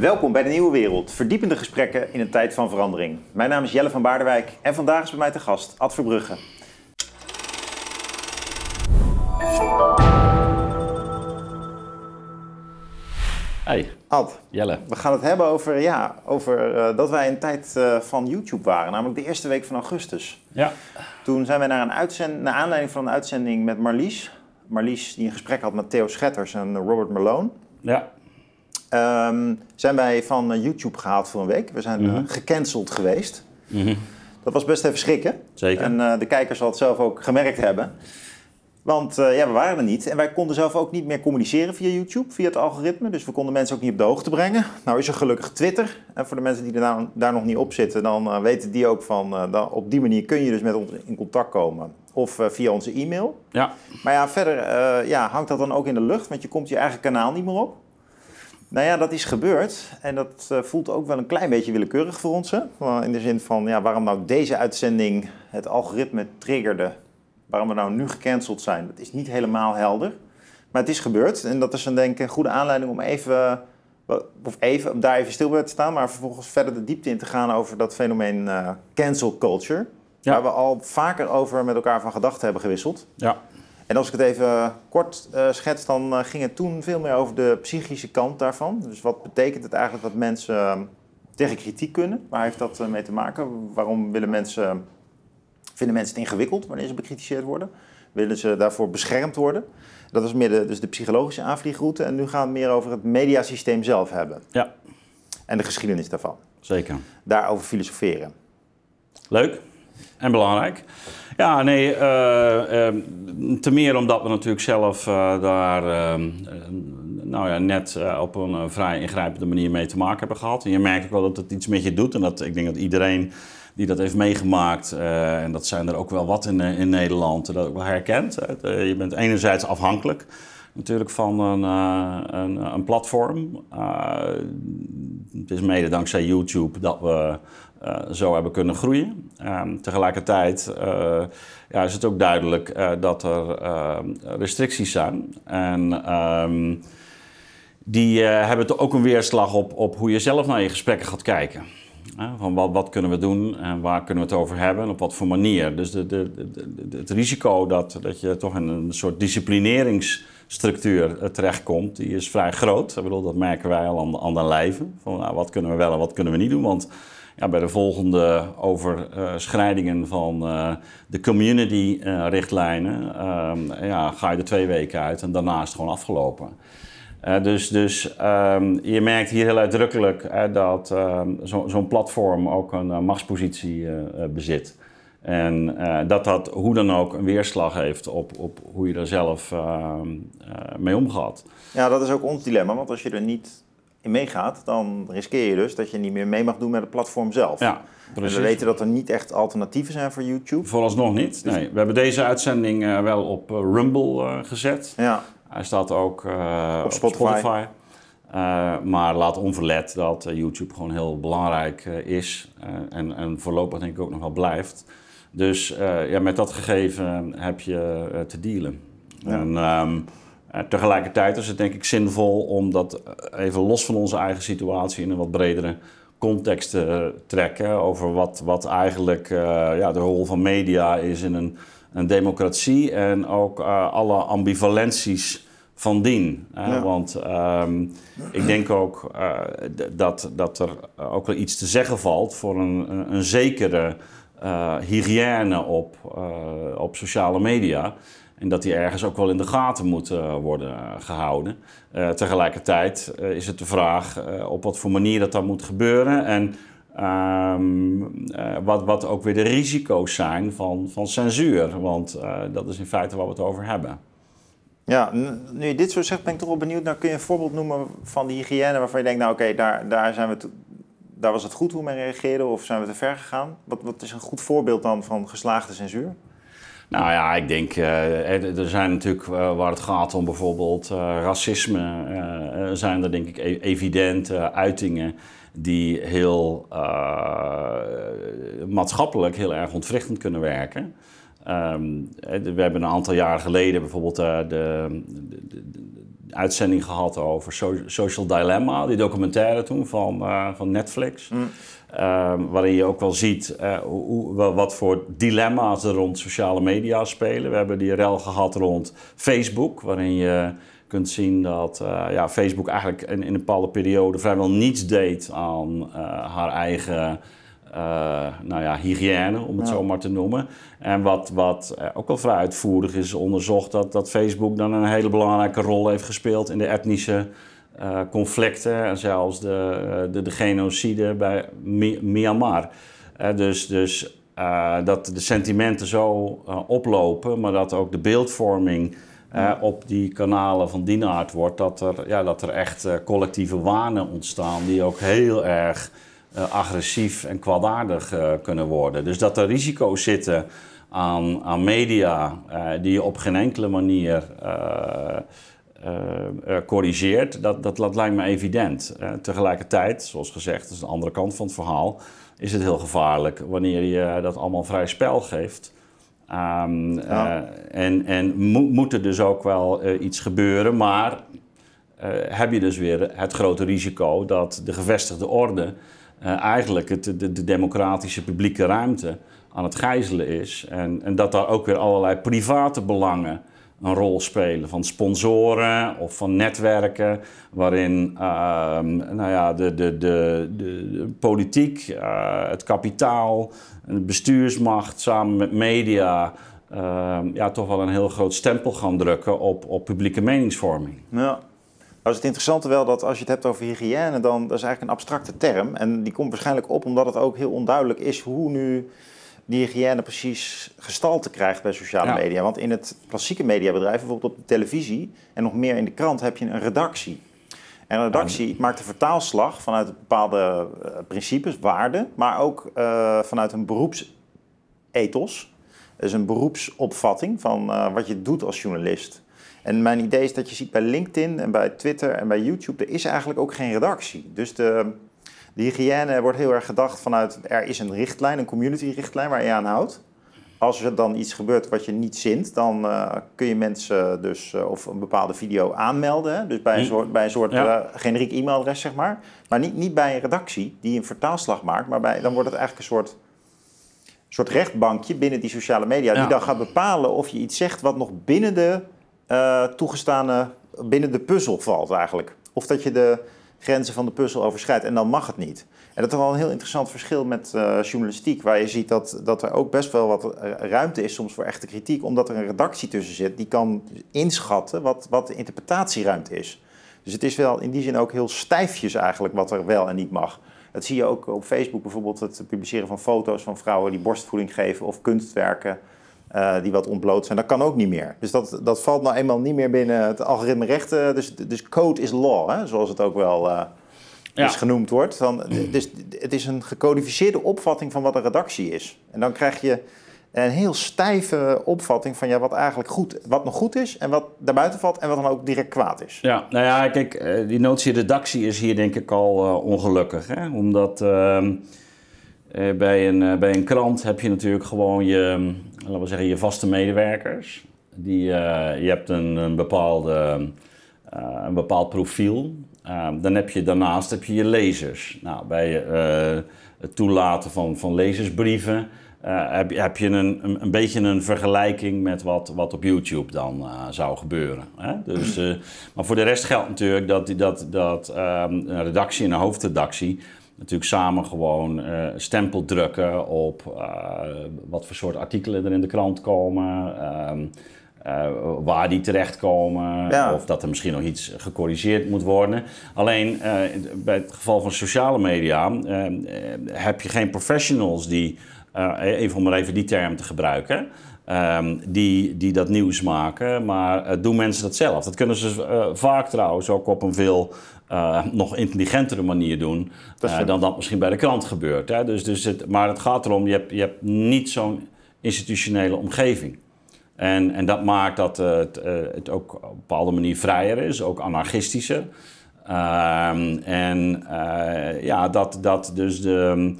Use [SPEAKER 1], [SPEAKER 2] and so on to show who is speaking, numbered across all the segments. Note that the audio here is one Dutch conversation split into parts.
[SPEAKER 1] Welkom bij de Nieuwe Wereld, verdiepende gesprekken in een tijd van verandering. Mijn naam is Jelle van Baardenwijk en vandaag is bij mij te gast Ad Verbrugge.
[SPEAKER 2] Hey,
[SPEAKER 1] Ad,
[SPEAKER 2] Jelle.
[SPEAKER 1] we gaan het hebben over, ja, over eh, dat wij een tijd eh, van YouTube waren, namelijk de eerste week van augustus.
[SPEAKER 2] Ja.
[SPEAKER 1] Toen zijn wij naar, een uitzend, naar aanleiding van een uitzending met Marlies. Marlies die een gesprek had met Theo Schetters en Robert Malone.
[SPEAKER 2] Ja.
[SPEAKER 1] Ehm, zijn wij van eh, YouTube gehaald voor een week. We zijn eh,
[SPEAKER 2] Mhm.
[SPEAKER 1] gecanceld geweest.
[SPEAKER 2] Mhm.
[SPEAKER 1] Dat was best even schrikken.
[SPEAKER 2] Zeker.
[SPEAKER 1] En eh, de kijkers zal het zelf ook gemerkt hebben. Want ja, we waren er niet. En wij konden zelf ook niet meer communiceren via YouTube, via het algoritme. Dus we konden mensen ook niet op de hoogte brengen. Nou is er gelukkig Twitter. En voor de mensen die er nou, daar nog niet op zitten, dan weten die ook van... dan, op die manier kun je dus met ons in contact komen. Of via onze e-mail.
[SPEAKER 2] Ja.
[SPEAKER 1] Maar ja, verder ja, hangt dat dan ook in de lucht, want je komt je eigen kanaal niet meer op. Nou ja, dat is gebeurd en dat eh, voelt ook wel een klein beetje willekeurig voor ons. Hè? In de zin van, ja, waarom nou deze uitzending het algoritme triggerde, waarom we nou nu gecanceld zijn, dat is niet helemaal helder. Maar het is gebeurd en dat is dan denk ik een goede aanleiding om even, of even, daar even stil bij te staan, maar vervolgens verder de diepte in te gaan over dat fenomeen eh, cancel culture.
[SPEAKER 2] Ja.
[SPEAKER 1] Waar we al vaker over met elkaar van gedachten hebben gewisseld.
[SPEAKER 2] Ja.
[SPEAKER 1] En als ik het even kort eh, schets, dan eh, ging het toen veel meer over de psychische kant daarvan. Dus wat betekent het eigenlijk dat mensen eh, tegen kritiek kunnen? Waar heeft dat eh, mee te maken? Waarom willen mensen, vinden mensen het ingewikkeld wanneer ze bekritiseerd worden? Willen ze daarvoor beschermd worden? Dat was meer de, dus de psychologische aanvliegroute. En nu gaan we het meer over het mediasysteem zelf hebben.
[SPEAKER 2] Ja.
[SPEAKER 1] En de geschiedenis daarvan.
[SPEAKER 2] Zeker.
[SPEAKER 1] Daarover filosoferen.
[SPEAKER 2] Leuk. En belangrijk. Ja, nee, eh, te meer omdat we natuurlijk zelf eh, daar eh, eh, nou ja, net op een vrij ingrijpende manier mee te maken hebben gehad. En je merkt ook wel dat het iets met je doet. En dat, ik denk dat iedereen die dat heeft meegemaakt, en dat zijn er ook wel wat in, in Nederland, dat ook wel herkent. je bent enerzijds afhankelijk natuurlijk van een, een, platform. Het is mede dankzij YouTube dat we eh, zo hebben kunnen groeien. Ehm, tegelijkertijd eh, ja, is het ook duidelijk eh, dat er restricties zijn. En ehm, die hebben toch ook een weerslag op, op hoe je zelf naar je gesprekken gaat kijken. Van wat, wat kunnen we doen en waar kunnen we het over hebben en op wat voor manier. Dus de, de, het risico dat, dat je toch in een soort disciplineringsstructuur terechtkomt, die is vrij groot. Ik bedoel, dat merken wij al aan, de lijven. Van, nou, wat kunnen we wel en wat kunnen we niet doen. Want ja, bij de volgende overschrijdingen van eh, de community-richtlijnen ehm, ja, ga je er twee weken uit en daarna is het gewoon afgelopen. Eh, dus dus ehm, je merkt hier heel uitdrukkelijk eh, dat ehm, zo- zo'n platform ook een eh, machtspositie eh, eh, bezit. En eh, dat dat hoe dan ook een weerslag heeft op, op hoe je er zelf eh, mee omgaat.
[SPEAKER 1] Ja, dat is ook ons dilemma. Want als je er niet in meegaat, dan riskeer je dus dat je niet meer mee mag doen met het platform zelf.
[SPEAKER 2] Ja,
[SPEAKER 1] En we weten dat er niet echt alternatieven zijn voor YouTube.
[SPEAKER 2] Vooralsnog niet. Nee, we hebben deze uitzending eh, wel op eh, Rumble eh, gezet.
[SPEAKER 1] Ja,
[SPEAKER 2] Hij staat ook
[SPEAKER 1] Op Spotify.
[SPEAKER 2] Maar laat onverlet dat YouTube gewoon heel belangrijk is. en, en voorlopig denk ik ook nog wel blijft. Dus ja, met dat gegeven heb je te dealen.
[SPEAKER 1] Ja.
[SPEAKER 2] En ehm, eh, tegelijkertijd is het denk ik zinvol om dat eh, even los van onze eigen situatie in een wat bredere context te trekken. Over wat, wat eigenlijk eh, ja, de rol van media is in een, een democratie. En ook eh, alle ambivalenties van dien. hè.
[SPEAKER 1] Ja.
[SPEAKER 2] Want ehm, ik denk ook eh, dat, dat er ook wel iets te zeggen valt voor een, een, een zekere eh, hygiëne op, eh, op sociale media. En dat die ergens ook wel in de gaten moet eh, worden gehouden. Eh, tegelijkertijd eh, is het de vraag op wat voor manier dat dan moet gebeuren. En ehm, eh, wat, wat ook weer de risico's zijn van, van censuur. Want dat is in feite waar we het over hebben.
[SPEAKER 1] ja nu je dit zo zegt, ben ik toch wel benieuwd. Nou, kun je een voorbeeld noemen van die hygiëne waarvan je denkt, nou oké, daar, daar, zijn we daar was het goed hoe men reageerde of zijn we te ver gegaan? Wat, wat is een goed voorbeeld dan van geslaagde censuur?
[SPEAKER 2] Nou ja, ik denk, eh, er zijn natuurlijk eh, waar het gaat om bijvoorbeeld eh, racisme, zijn er denk ik e- evidente uitingen die heel maatschappelijk heel erg ontwrichtend kunnen werken. Ehm, we hebben een aantal jaar geleden bijvoorbeeld de, uitzending gehad over Social Dilemma, die documentaire toen van, van Netflix. Mm. Ehm, waarin je ook wel ziet hoe, wat voor dilemma's er rond sociale media spelen. We hebben die rel gehad rond Facebook, waarin je kunt zien dat uh, ja, Facebook eigenlijk in, in, een bepaalde periode vrijwel niets deed aan uh, haar eigen nou ja, hygiëne, om het zo maar te noemen. En wat, wat ook wel vrij uitvoerig is onderzocht, dat, dat Facebook dan een hele belangrijke rol heeft gespeeld in de etnische conflicten en zelfs de, de, de genocide bij Myanmar. dus dus dat de sentimenten zo oplopen, maar dat ook de beeldvorming op die kanalen van die aard wordt, dat er, ja, dat er echt collectieve wanen ontstaan die ook heel erg agressief en kwaadaardig kunnen worden. Dus dat er risico's zitten aan, aan media die je op geen enkele manier corrigeert, dat, dat, dat, lijkt me evident. tegelijkertijd, zoals gezegd, dat is de andere kant van het verhaal, is het heel gevaarlijk wanneer je dat allemaal vrij spel geeft. Um, en en moet er dus ook wel uh, iets gebeuren, maar uh, heb je dus weer het grote risico dat de gevestigde orde eigenlijk het, de, de, democratische publieke ruimte aan het gijzelen is. En, en dat daar ook weer allerlei private belangen een rol spelen. Van sponsoren of van netwerken, waarin uh, nou ja, de, de, de, de, politiek, uh, het kapitaal, de bestuursmacht samen met media. Uh, ja, toch wel een heel groot stempel gaan drukken op, op publieke meningsvorming.
[SPEAKER 1] Ja. Nou het interessante wel dat als je het hebt over hygiëne, dan dat is eigenlijk een abstracte term. En die komt waarschijnlijk op omdat het ook heel onduidelijk is hoe nu die hygiëne precies gestalte krijgt bij sociale media. Want in het klassieke mediabedrijf, bijvoorbeeld op de televisie en nog meer in de krant, heb je een redactie. En een redactie maakt een vertaalslag vanuit bepaalde uh, principes, waarden, maar ook uh, vanuit een beroepsethos. Dus een beroepsopvatting van uh, wat je doet als journalist. En mijn idee is dat je ziet bij LinkedIn en bij Twitter en bij YouTube, er is eigenlijk ook geen redactie. Dus de, de hygiëne wordt heel erg gedacht vanuit er is een richtlijn, een community richtlijn waar je aan houdt. Als er dan iets gebeurt wat je niet zint, dan uh, kun je mensen dus uh, of een bepaalde video aanmelden. Hè? Dus bij een hm. soort, bij een soort ja. uh, generiek e-mailadres, zeg maar. Maar niet, niet bij een redactie die een vertaalslag maakt, maar bij, dan wordt het eigenlijk een soort, soort rechtbankje binnen die sociale media. Ja. Die dan gaat bepalen of je iets zegt wat nog binnen de toegestane, binnen de puzzel valt eigenlijk. Of dat je de grenzen van de puzzel overschrijdt. En dan mag het niet. En dat is wel een heel interessant verschil met uh, journalistiek, waar je ziet dat, dat er ook best wel wat eh, ruimte is soms voor echte kritiek, omdat er een redactie tussen zit die kan inschatten wat, wat de interpretatieruimte is. Dus het is wel in die zin ook heel stijfjes eigenlijk wat er wel en niet mag. Dat zie je ook op Facebook bijvoorbeeld, het publiceren van foto's van vrouwen die borstvoeding geven of kunstwerken. Uh, die wat ontbloot zijn. Dat kan ook niet meer. Dus dat, dat valt nou eenmaal niet meer binnen het algoritme rechten. Dus, dus code is law, hè, zoals het ook wel uh, ja. genoemd wordt. Dan, dus het is een gecodificeerde opvatting van wat een redactie is. En dan krijg je een heel stijve opvatting van ja, wat eigenlijk goed, wat nog goed is en wat daarbuiten valt en wat dan ook direct kwaad is.
[SPEAKER 2] Ja, nou ja, kijk, eh, die notie redactie is hier denk ik al ongelukkig. Hè? Omdat uh, bij, een, bij een krant heb je natuurlijk gewoon je laten we zeggen, je vaste medewerkers. Die, uh, je hebt een, een, bepaalde, een bepaald profiel. Uh, dan heb je daarnaast heb je, je lezers. Nou, bij het toelaten van, van lezersbrieven heb, heb je een, een, een, beetje een vergelijking met wat, wat op YouTube dan zou gebeuren. Hè? Dus, maar voor de rest geldt natuurlijk dat, dat, dat ehm, een redactie en een hoofdredactie natuurlijk samen gewoon uh, stempel drukken op uh, wat voor soort artikelen er in de krant komen. Uh, waar die terechtkomen, ja. of dat er misschien nog iets gecorrigeerd moet worden. Alleen bij het geval van sociale media heb je geen professionals die, even om maar even die term te gebruiken, Um, die, die dat nieuws maken. Maar uh, doen mensen dat zelf? Dat kunnen ze uh, vaak trouwens ook op een veel uh, nog intelligentere manier doen dan dat misschien bij de krant gebeurt. Hè? Dus, dus het, maar het gaat erom, je hebt, je hebt niet zo'n institutionele omgeving. En, en dat maakt dat het, het ook op een bepaalde manier vrijer is, ook anarchistischer. Ehm, en ja, dat, dat dus de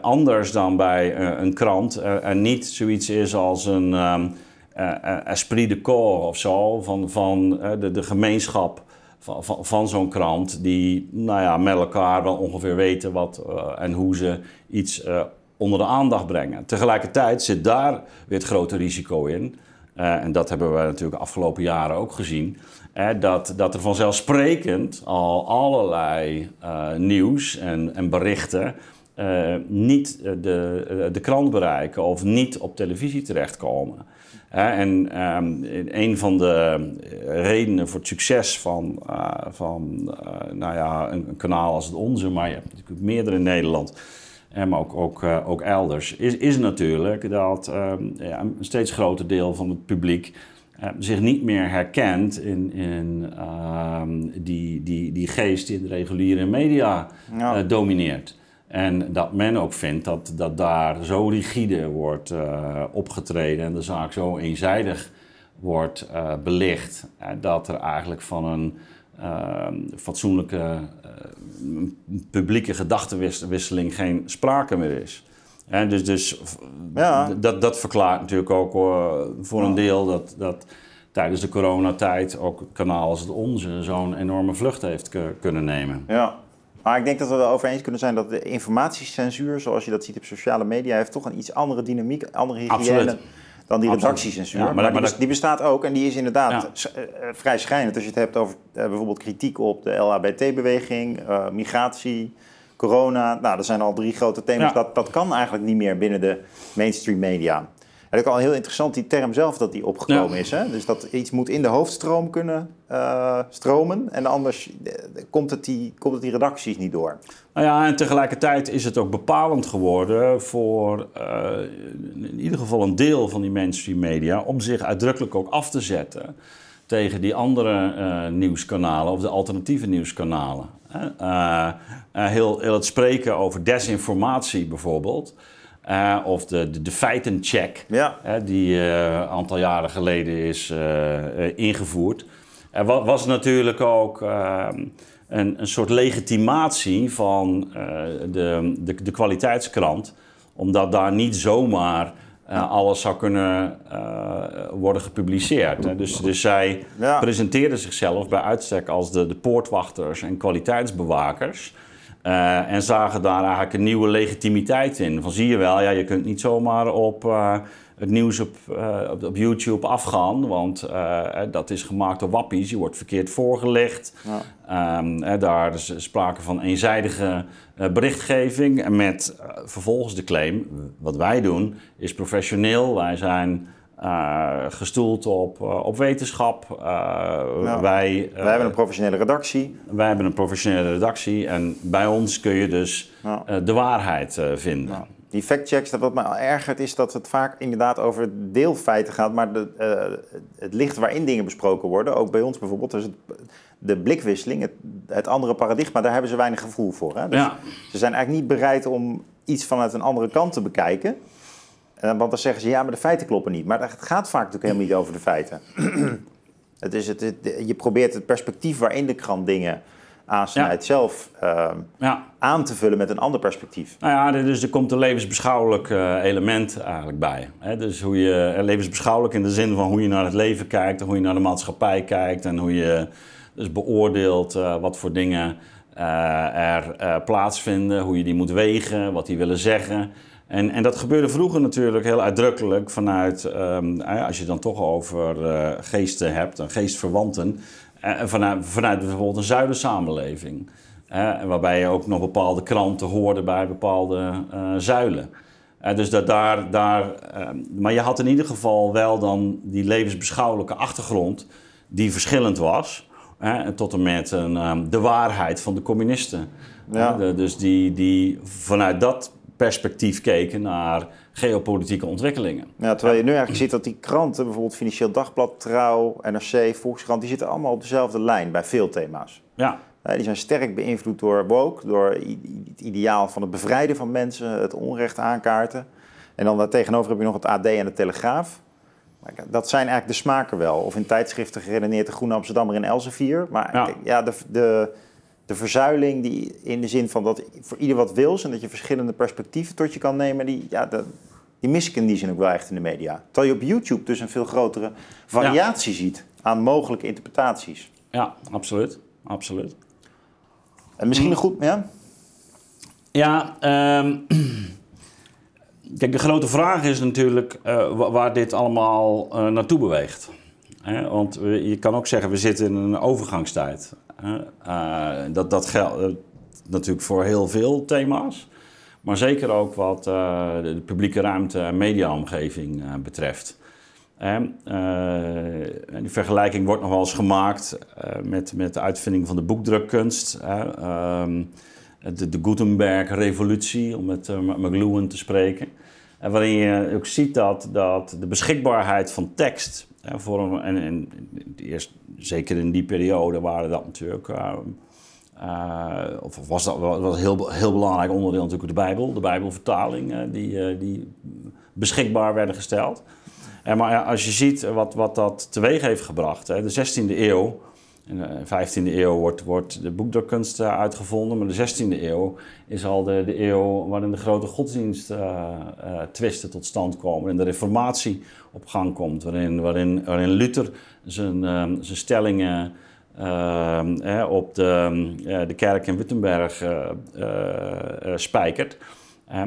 [SPEAKER 2] anders dan bij een krant er niet zoiets is als een um, esprit de corps of zo, van, van de, de gemeenschap van, van, van zo'n krant, die nou ja, met elkaar wel ongeveer weten wat en hoe ze iets onder de aandacht brengen. Tegelijkertijd zit daar weer het grote risico in. en dat hebben we natuurlijk de afgelopen jaren ook gezien dat, dat er vanzelfsprekend al allerlei nieuws en, en berichten niet de, de krant bereiken of niet op televisie terechtkomen. En um, een van de redenen voor het succes van, uh, van nou ja, een, een, kanaal als het onze, maar je hebt natuurlijk meerdere in Nederland, maar ook, ook, ook elders, is, is natuurlijk dat um, ja, een steeds groter deel van het publiek zich niet meer herkent in, in uh, die, die, die geest die de reguliere media ja. domineert. En dat men ook vindt dat, dat daar zo rigide wordt uh, opgetreden en de zaak zo eenzijdig wordt belicht, dat er eigenlijk van een ehm, fatsoenlijke publieke gedachtenwisseling geen sprake meer is. En dus dus ja. dat, dat verklaart natuurlijk ook uh, voor een deel dat, dat tijdens de coronatijd ook kanaal als het onze zo'n enorme vlucht heeft kunnen nemen.
[SPEAKER 1] Ja, maar ik denk dat we er over eens kunnen zijn dat de informatiecensuur, zoals je dat ziet op sociale media, heeft toch een iets andere dynamiek, andere hygiëne. dan die redactiecensuur. Ja, maar, maar, die, bestaat ook en die is inderdaad ja. Eh, vrij schrijnend. Als je het hebt over uh, bijvoorbeeld kritiek op de LHBT-beweging, uh, migratie, corona. Nou, dat zijn al drie grote thema's. Dat, dat kan eigenlijk niet meer binnen de mainstream media. En ook al heel interessant, die term zelf dat die opgekomen is. Hè? Dus dat iets moet in de hoofdstroom kunnen uh, stromen. En anders uh, komt, het die, komt het die redacties niet door.
[SPEAKER 2] Nou ja, en tegelijkertijd is het ook bepalend geworden voor uh, in ieder geval een deel van die mainstream media... om zich uitdrukkelijk ook af te zetten tegen die andere nieuwskanalen of de alternatieve nieuwskanalen. Uh, heel, heel het spreken over desinformatie bijvoorbeeld. Uh, of de, de, de feitencheck, ja. die een aantal jaren geleden is ingevoerd. Er was, was natuurlijk ook een, een soort legitimatie van de, de, de kwaliteitskrant, omdat daar niet zomaar alles zou kunnen worden gepubliceerd. Hè. Dus, dus zij ja. presenteerden zichzelf bij uitstek als de, de poortwachters en kwaliteitsbewakers. Uh, en zagen daar eigenlijk een nieuwe legitimiteit in. Van zie je wel, ja, je kunt niet zomaar op het nieuws op, op, op, YouTube afgaan, want dat is gemaakt door wappies. Je wordt verkeerd voorgelegd. Ja. Um, daar is sprake van eenzijdige uh, berichtgeving met uh, vervolgens de claim: wat wij doen is professioneel. Wij zijn uh, gestoeld op, op wetenschap.
[SPEAKER 1] Nou, wij, wij hebben een professionele redactie.
[SPEAKER 2] Wij hebben een professionele redactie en bij ons kun je dus nou. de waarheid vinden. Nou,
[SPEAKER 1] die factchecks, dat wat me ergert is dat het vaak inderdaad over deelfeiten gaat, maar de, het licht waarin dingen besproken worden, ook bij ons bijvoorbeeld, dus het, de blikwisseling, het, het, andere paradigma, daar hebben ze weinig gevoel voor. Hè? Dus ja. Ze zijn eigenlijk niet bereid om iets vanuit een andere kant te bekijken. Uh, want dan zeggen ze, ja, maar de feiten kloppen niet. Maar het gaat vaak natuurlijk helemaal niet over de feiten. het is het, je probeert het perspectief waarin de krant dingen aansnijdt zelf uh, ja. aan te vullen met een ander perspectief.
[SPEAKER 2] Nou ja, dus er komt een levensbeschouwelijk uh, element eigenlijk bij. Hè? Dus hoe je, levensbeschouwelijk in de zin van hoe je naar het leven kijkt... en hoe je naar de maatschappij kijkt en hoe je dus beoordeelt wat voor dingen er plaatsvinden, hoe je die moet wegen, wat die willen zeggen. En, en dat gebeurde vroeger natuurlijk heel uitdrukkelijk vanuit, um, als je dan toch over geesten hebt, en geestverwanten, vanuit, vanuit bijvoorbeeld een zuidensamenleving. waarbij je ook nog bepaalde kranten hoorde bij bepaalde zuilen. dus dat daar, daar, ehm, maar je had in ieder geval wel dan die levensbeschouwelijke achtergrond die verschillend was tot en met een, um, de waarheid van de communisten. Ja. dus die, die vanuit dat perspectief keken naar geopolitieke ontwikkelingen.
[SPEAKER 1] Ja, terwijl je nu eigenlijk ziet dat die kranten, bijvoorbeeld Financieel Dagblad, Trouw, NRC, Volkskrant, die zitten allemaal op dezelfde lijn bij veel thema's. Ja. die zijn sterk beïnvloed door woke, door het ideaal van het bevrijden van mensen, het onrecht aankaarten. En dan daartegenover heb je nog het AD en de Telegraaf. Dat zijn eigenlijk de smaken wel. Of in tijdschriften geredeneerd de Groene Amsterdammer in Elsevier. Maar ja, de, de, de verzuiling die in de zin van dat voor ieder wat wil en dat je verschillende perspectieven tot je kan nemen, die, ja, dat, die mis ik in die zin ook wel echt in de media. Terwijl je op YouTube dus een veel grotere variatie ziet aan mogelijke interpretaties.
[SPEAKER 2] Ja, absoluut. absoluut.
[SPEAKER 1] En misschien een goed, ja?
[SPEAKER 2] Ja, ehm, kijk, de grote vraag is natuurlijk uh, waar dit allemaal uh, naartoe beweegt. Hè? Want je kan ook zeggen, we zitten in een overgangstijd. Uh, dat, dat geldt natuurlijk voor heel veel thema's. Maar zeker ook wat de publieke ruimte en mediaomgeving betreft. En, die vergelijking wordt nog wel eens gemaakt met, met de uitvinding van de boekdrukkunst. Uh, de, de Gutenberg-revolutie, om met uh, McLuhan te spreken. En waarin je ook ziet dat, dat de beschikbaarheid van tekst, voor en, eerst, zeker in die periode waren dat natuurlijk, uh, uh, of was dat was heel, heel belangrijk onderdeel natuurlijk de Bijbel, de Bijbelvertaling, die, die beschikbaar werden gesteld. En maar als je ziet wat, wat dat teweeg heeft gebracht, hè, de 16e eeuw, in de 15e eeuw wordt, wordt de boekdrukkunst eh, uitgevonden, maar de 16e eeuw is al de, de eeuw waarin de grote godsdiensttwisten uh, tot stand komen en de reformatie op gang komt, waarin, waarin, waarin Luther zijn, uh, zijn stellingen uh, op de, de kerk in Wittenberg spijkert. Uh,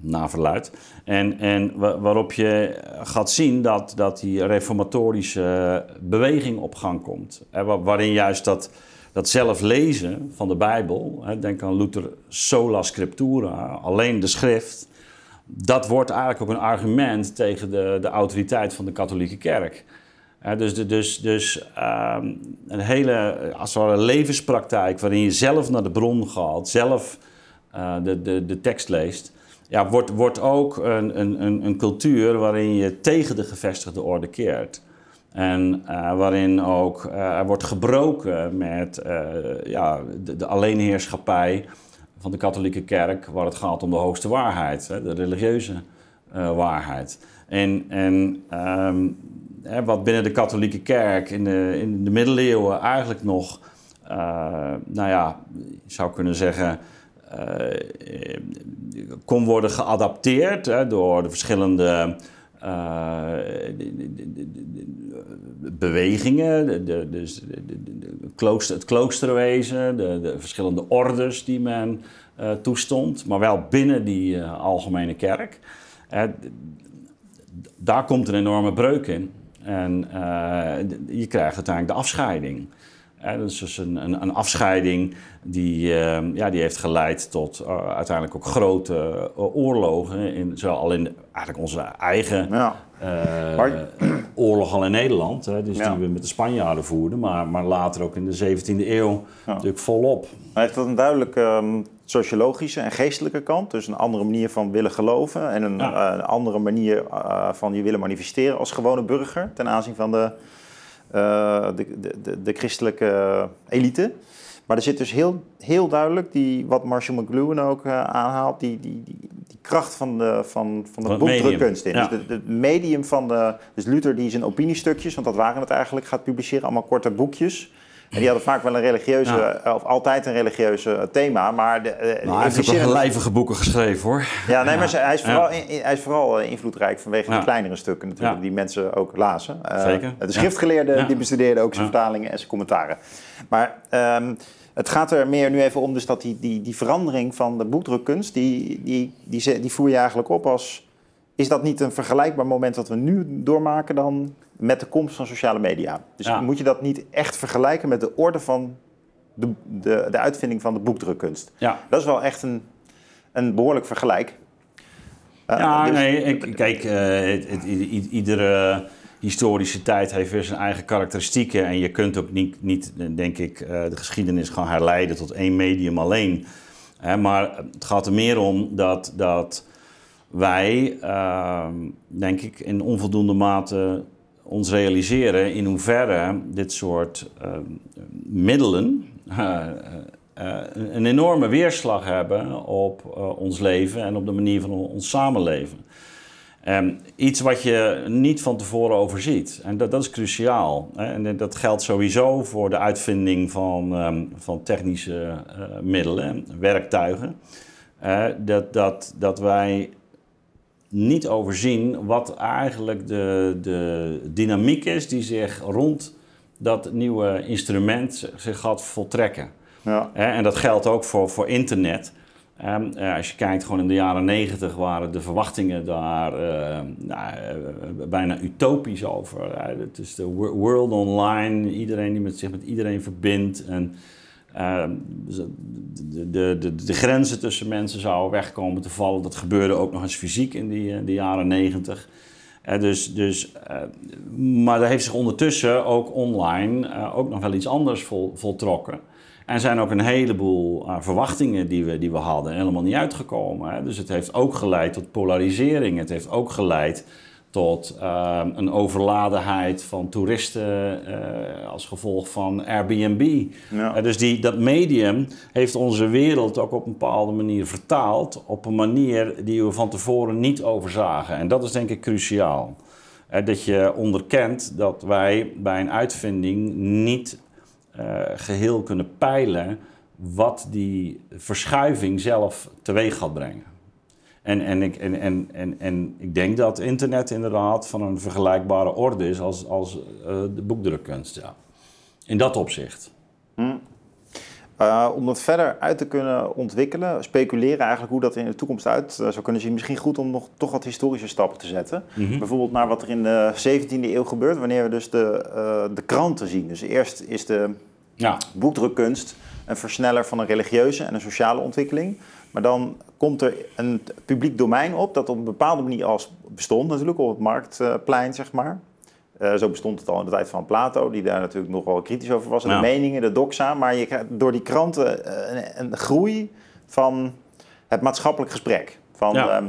[SPEAKER 2] na verluid. En, en waarop je gaat zien dat, dat die reformatorische beweging op gang komt. waarin juist dat, dat zelf lezen van de Bijbel, denk aan Luther sola scriptura, alleen de schrift, dat wordt eigenlijk ook een argument tegen de, de autoriteit van de katholieke kerk. dus dus, dus ehm, een hele als het levenspraktijk waarin je zelf naar de bron gaat, zelf uh, de, de, de tekst leest, ja, wordt, ook een, een, een cultuur waarin je tegen de gevestigde orde keert. En uh, waarin ook uh, er wordt gebroken met ja, de, de, alleenheerschappij van de katholieke kerk, waar het gaat om de hoogste waarheid, hè, de religieuze waarheid. En, en um, hè, wat binnen de katholieke kerk in de, in de middeleeuwen eigenlijk nog, nou ja, je zou kunnen zeggen, kon worden geadapteerd hè, door de verschillende uh, bewegingen, de, dus de, klooster, het kloosterwezen, de, verschillende ordes die men uh, toestond, maar wel binnen die algemene kerk. daar komt een enorme breuk in. En je krijgt uiteindelijk de afscheiding. Dat is dus een, een, een afscheiding die, uh, ja, die heeft geleid tot uh, uiteindelijk ook grote uh, oorlogen. In, zowel al in eigenlijk onze eigen ja. maar... oorlog al in Nederland. Hè, dus ja. die we met de Spanjaarden voerden. Maar, maar later ook in de 17e eeuw ja. natuurlijk volop.
[SPEAKER 1] Hij heeft dat een duidelijk um, sociologische en geestelijke kant. Dus een andere manier van willen geloven. En een, een andere manier van je willen manifesteren als gewone burger. Ten aanzien van de, de, de, de christelijke elite. Maar er zit dus heel, heel duidelijk, die, wat Marshall McLuhan ook uh, aanhaalt, die, die, die, die, kracht van de, van, van de boekdrukkunst in. Ja. Dus het medium van de... Dus Luther die zijn opiniestukjes, want dat waren het eigenlijk, gaat publiceren. Allemaal korte boekjes. En die hadden vaak wel een religieuze, ja. of altijd een religieuze thema, maar... De,
[SPEAKER 2] nou, hij heeft ook wel lijvige boeken geschreven, hoor.
[SPEAKER 1] Ja, nee, maar hij is vooral, hij is vooral invloedrijk vanwege de kleinere stukken natuurlijk, die mensen ook lazen.
[SPEAKER 2] Zeker.
[SPEAKER 1] Uh, de schriftgeleerden, die bestudeerden ook zijn vertalingen en zijn commentaren. Maar... Um, het gaat er meer nu even om dus dat die, die, die verandering van de boekdrukkunst, die, die, die, die voer je eigenlijk op als... Is dat niet een vergelijkbaar moment dat we nu doormaken dan met de komst van sociale media? Dus moet je dat niet echt vergelijken met de orde van de, de, de uitvinding van de boekdrukkunst?
[SPEAKER 2] Ja.
[SPEAKER 1] Dat is wel echt een, een behoorlijk vergelijk.
[SPEAKER 2] Uh, ja, dus, nee, ik, kijk, uh, het, het, iedere historische tijd heeft weer zijn eigen karakteristieken. En je kunt ook niet, niet denk ik, eh, de geschiedenis gaan herleiden tot één medium alleen. maar het gaat er meer om dat, dat wij, ehm, denk ik, in onvoldoende mate ons realiseren in hoeverre dit soort ehm, middelen uh, een enorme weerslag hebben op ons leven en op de manier van ons samenleven. Ehm, iets wat je niet van tevoren overziet. En dat, dat is cruciaal. Hè? En dat geldt sowieso voor de uitvinding van, van technische uh, middelen, werktuigen. Uh, dat, dat, dat wij niet overzien wat eigenlijk de, de dynamiek is die zich rond dat nieuwe instrument zich gaat voltrekken. Ja. En dat geldt ook voor, voor internet. Um, als je kijkt, gewoon in de jaren negentig waren de verwachtingen daar uh, nou, uh, bijna utopisch over. het is de world online, iedereen die met zich met iedereen verbindt. En ehm, de, de, de, grenzen tussen mensen zouden wegkomen te vallen. Dat gebeurde ook nog eens fysiek in die, de jaren negentig. dus, dus, maar er heeft zich ondertussen ook online ook nog wel iets anders vol, voltrokken. En zijn ook een heleboel verwachtingen die we, die we hadden helemaal niet uitgekomen. Hè. Dus het heeft ook geleid tot polarisering. Het heeft ook geleid tot uh, een overladenheid van toeristen uh, als gevolg van Airbnb. Ja. dus die, dat medium heeft onze wereld ook op een bepaalde manier vertaald... op een manier die we van tevoren niet overzagen. En dat is denk ik cruciaal. dat je onderkent dat wij bij een uitvinding niet geheel kunnen peilen wat die verschuiving zelf teweeg gaat brengen. En, en, ik, en, en, en, en ik denk dat internet inderdaad van een vergelijkbare orde is als, als uh, de boekdrukkunst. Ja. In dat opzicht. Hm.
[SPEAKER 1] Uh, om dat verder uit te kunnen ontwikkelen, speculeren eigenlijk hoe dat in de toekomst uit uh, zou kunnen zien. Misschien goed om nog toch wat historische stappen te zetten. Mm -hmm. Bijvoorbeeld naar wat er in de 17e eeuw gebeurt, wanneer we dus de, uh, de kranten zien. Dus eerst is de ja. boekdrukkunst een versneller van een religieuze en een sociale ontwikkeling. Maar dan komt er een publiek domein op dat op een bepaalde manier als bestond natuurlijk op het marktplein, zeg maar. Uh, zo bestond het al in de tijd van Plato, die daar natuurlijk nog wel kritisch over was. En de meningen, de doxa. Maar je krijgt door die kranten uh, een, een, groei van het maatschappelijk gesprek. Van ja.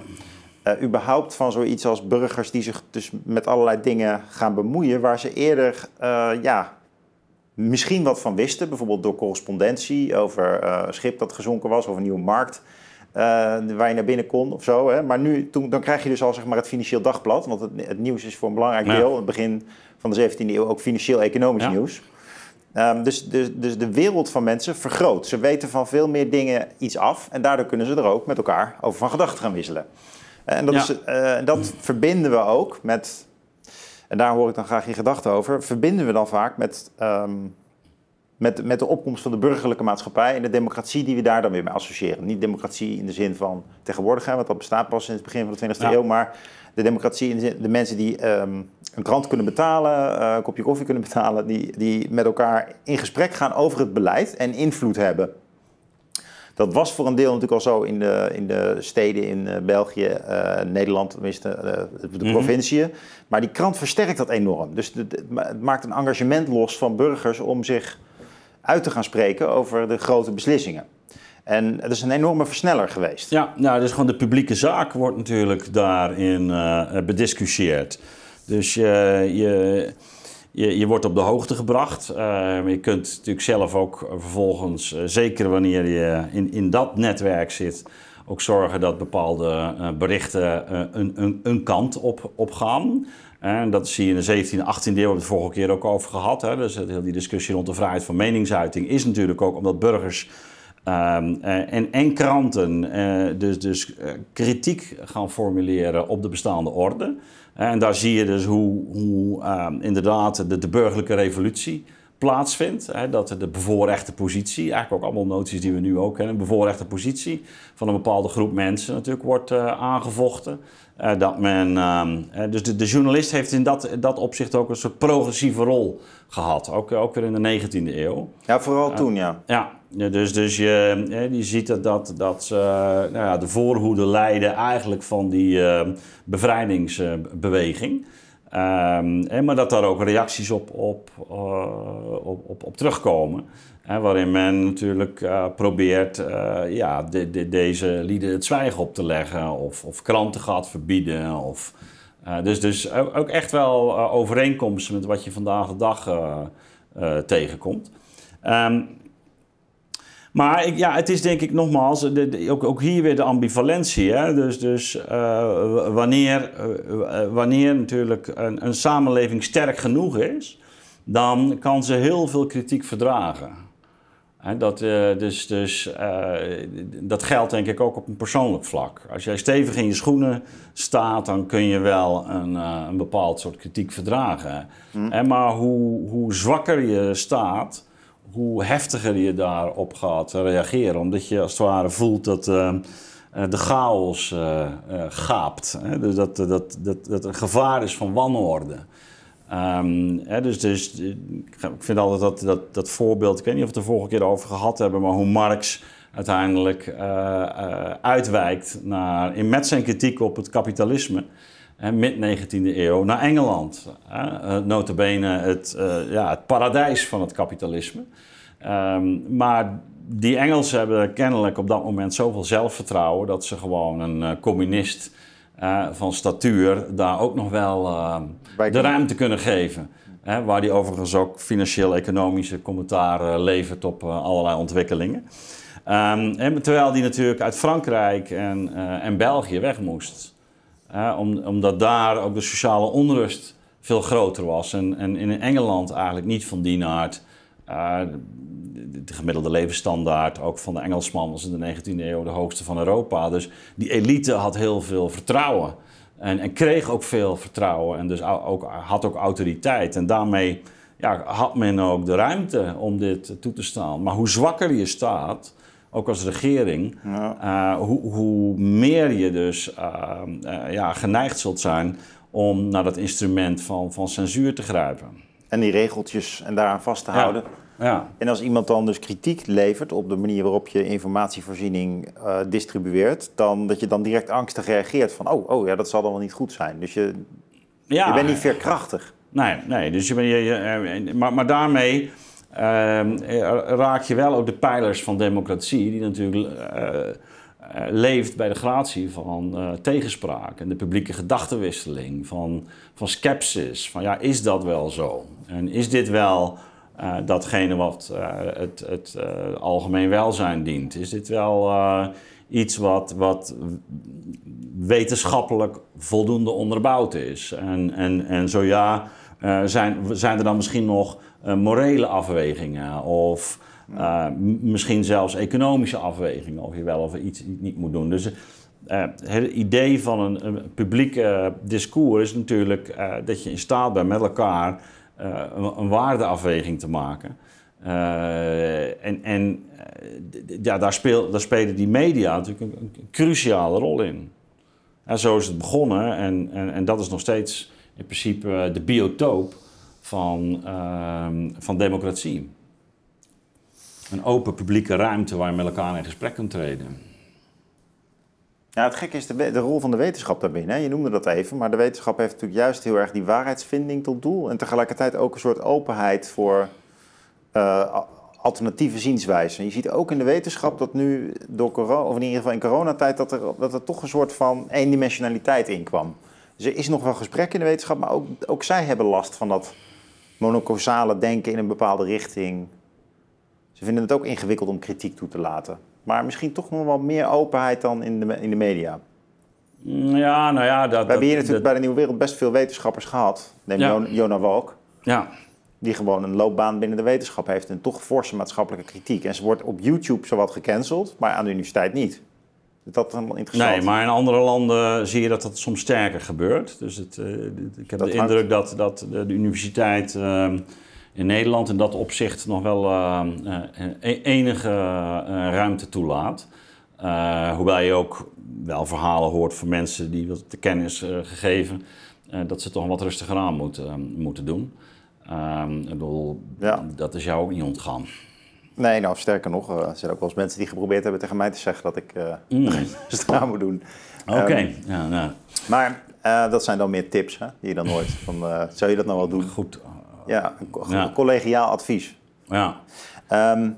[SPEAKER 1] uh, überhaupt van zoiets als burgers die zich dus met allerlei dingen gaan bemoeien. Waar ze eerder ja, misschien wat van wisten. Bijvoorbeeld door correspondentie over een schip dat gezonken was of een nieuwe markt. Uh, waar je naar binnen kon of zo. Hè. Maar nu, toen, dan krijg je dus al zeg maar, het Financieel Dagblad. Want het, het nieuws is voor een belangrijk deel, het begin van de 17e eeuw, ook financieel-economisch ja. nieuws. Um, dus, dus, dus de wereld van mensen vergroot. Ze weten van veel meer dingen iets af. En daardoor kunnen ze er ook met elkaar over van gedachten gaan wisselen. En dat, ja. is, uh, dat verbinden we ook met, en daar hoor ik dan graag je gedachten over, verbinden we dan vaak met... Um, met, met de opkomst van de burgerlijke maatschappij en de democratie die we daar dan weer mee associëren. Niet democratie in de zin van tegenwoordig, want dat bestaat pas sinds het begin van de 20e ja. eeuw, maar de democratie in de zin, de mensen die um, een krant kunnen betalen, uh, een kopje koffie kunnen betalen, die, die met elkaar in gesprek gaan over het beleid en invloed hebben. Dat was voor een deel natuurlijk al zo in de, in de steden in uh, België, uh, Nederland, tenminste uh, de mm provinciën. Maar die krant versterkt dat enorm. Dus het maakt een engagement los van burgers om zich uit te gaan spreken over de grote beslissingen. En het is een enorme versneller geweest.
[SPEAKER 2] Ja, nou, dus gewoon de publieke zaak wordt natuurlijk daarin uh, bediscussieerd. Dus uh, je, je, je wordt op de hoogte gebracht. Uh, je kunt natuurlijk zelf ook vervolgens, zeker wanneer je in, in dat netwerk zit, ook zorgen dat bepaalde berichten een, een, een kant op, op gaan. En dat zie je in de 17e, 18e eeuw, we het vorige keer ook over gehad. Hè. Dus heel die discussie rond de vrijheid van meningsuiting is natuurlijk ook omdat burgers um, en, en, kranten uh, dus, dus kritiek gaan formuleren op de bestaande orde. En daar zie je dus hoe, hoe um, inderdaad de, de, burgerlijke revolutie plaatsvindt. Hè, dat de bevoorrechte positie, eigenlijk ook allemaal noties die we nu ook kennen, een bevoorrechte positie van een bepaalde groep mensen natuurlijk wordt aangevochten. Uh, dat men, uh, dus de, de, journalist heeft in dat, dat opzicht ook een soort progressieve rol gehad. Ook, ook weer in de 19e eeuw.
[SPEAKER 1] Ja, vooral toen, ja.
[SPEAKER 2] Ja, dus, dus je, je ziet dat, dat, dat uh, nou ja, de voorhoede leiden eigenlijk van die bevrijdingsbeweging. Um, maar dat daar ook reacties op, op, op, op, op terugkomen. Waarin men natuurlijk uh, probeert uh, ja, de, de, deze lieden het zwijgen op te leggen of, of kranten gaat verbieden. Of, uh, dus dus ook echt wel overeenkomsten met wat je vandaag de dag tegenkomt. Um, Maar ik, ja, het is denk ik nogmaals, ook, ook hier weer de ambivalentie. Hè? Dus, dus wanneer, wanneer natuurlijk een, een samenleving sterk genoeg is, dan kan ze heel veel kritiek verdragen dat, uh, dus, dus, uh, dat geldt denk ik ook op een persoonlijk vlak. Als jij stevig in je schoenen staat, dan kun je wel een, uh, een bepaald soort kritiek verdragen. Hm. Maar hoe, hoe zwakker je staat, hoe heftiger je daarop gaat reageren. Omdat je als het ware voelt dat de chaos gaapt. Hè? Dus dat, dat, dat, dat er gevaar is van wanorde. Hè, dus, dus ik vind altijd dat, dat, dat voorbeeld, ik weet niet of we het de vorige keer over gehad hebben, maar hoe Marx uiteindelijk uh, uh, uitwijkt naar, in met zijn kritiek op het kapitalisme, mid-19e eeuw, naar Engeland. Uh, notabene het, ja, het paradijs van het kapitalisme. Um, maar die Engelsen hebben kennelijk op dat moment zoveel zelfvertrouwen dat ze gewoon een communist uh, van statuur daar ook nog wel uh, de ruimte kunnen geven. Hè, waar die overigens ook financieel-economische commentaar levert op uh, allerlei ontwikkelingen. Um, en, terwijl die natuurlijk uit Frankrijk en, en België weg moest. Om, omdat daar ook de sociale onrust veel groter was. En, en in Engeland eigenlijk niet van die aard de gemiddelde levensstandaard, ook van de Engelsman, was in de 19e eeuw de hoogste van Europa. Dus die elite had heel veel vertrouwen. En, en kreeg ook veel vertrouwen en dus ook, had ook autoriteit. En daarmee ja, had men ook de ruimte om dit toe te staan. Maar hoe zwakker je staat, ook als regering, ja. uh, hoe, hoe, meer je dus uh, uh, ja, geneigd zult zijn om naar dat instrument van, van censuur te grijpen.
[SPEAKER 1] En die regeltjes en daaraan vast te houden. Ja. En als iemand dan dus kritiek levert op de manier waarop je informatievoorziening uh, distribueert, dan dat je dan direct angstig reageert van, oh, oh ja, dat zal dan wel niet goed zijn. Dus je, ja. je bent niet veerkrachtig.
[SPEAKER 2] Nee, nee dus je, ben, je, je eh, maar, maar daarmee uh, raak je wel ook de pijlers van democratie, die natuurlijk uh, leeft bij de gratie van tegenspraak en de publieke gedachtenwisseling, van, van sceptisch, van ja, is dat wel zo? En is dit wel uh, datgene wat uh, het, het uh, algemeen welzijn dient? Is dit wel iets wat, wat wetenschappelijk voldoende onderbouwd is? En, en, en zo ja, zijn, zijn er dan misschien nog morele afwegingen of misschien zelfs economische afwegingen of je wel of iets niet moet doen? Dus het idee van een publiek discours is natuurlijk dat je in staat bent met elkaar uh, een, waardeafweging te maken. Uh, en en uh, ja, daar, speel, daar spelen die media natuurlijk een, een cruciale rol in. En zo is het begonnen en, en, en dat is nog steeds in principe de biotoop van, ehm, van democratie. Een open publieke ruimte waar je met elkaar in gesprek kunt treden.
[SPEAKER 1] Ja, het gekke is de, de, rol van de wetenschap daarbinnen. Je noemde dat even, maar de wetenschap heeft natuurlijk juist heel erg die waarheidsvinding tot doel. En tegelijkertijd ook een soort openheid voor uh, alternatieve zienswijzen. Je ziet ook in de wetenschap dat nu door corona, of in ieder geval in coronatijd, dat er, dat er toch een soort van eendimensionaliteit in kwam. Dus er is nog wel gesprek in de wetenschap, maar ook, ook zij hebben last van dat monocausale denken in een bepaalde richting. Ze vinden het ook ingewikkeld om kritiek toe te laten. Maar misschien toch nog wel meer openheid dan in de, in de media.
[SPEAKER 2] Ja, nou ja... Dat,
[SPEAKER 1] We hebben hier natuurlijk bij de Nieuwe Wereld best veel wetenschappers gehad. Neem ja. Jona Walk.
[SPEAKER 2] Ja.
[SPEAKER 1] Die gewoon een loopbaan binnen de wetenschap heeft en toch forse maatschappelijke kritiek. En ze wordt op YouTube zowat gecanceld, maar aan de universiteit niet. Dat is interessant.
[SPEAKER 2] Nee, maar in andere landen zie je dat dat soms sterker gebeurt. Dus het, uh, ik heb dat de indruk dat, dat de, de universiteit... Uh, in Nederland in dat opzicht nog wel uh, enige ruimte toelaat. hoewel je ook wel verhalen hoort van mensen die wat te kennis gegeven dat ze toch wat rustiger aan moeten, moeten doen. Ehm, ik bedoel, ja. dat is jou ook niet ontgaan.
[SPEAKER 1] Nee, nou sterker nog, er zijn ook wel eens mensen die geprobeerd hebben tegen mij te zeggen dat ik uh, mm. aan moet doen.
[SPEAKER 2] Oké, okay. um, ja, nou.
[SPEAKER 1] Maar uh, dat zijn dan meer tips hè, die je dan hoort. Van, uh, zou je dat nou wel doen?
[SPEAKER 2] Goed,
[SPEAKER 1] ja, een ja. collegiaal advies.
[SPEAKER 2] Ja.
[SPEAKER 1] Um,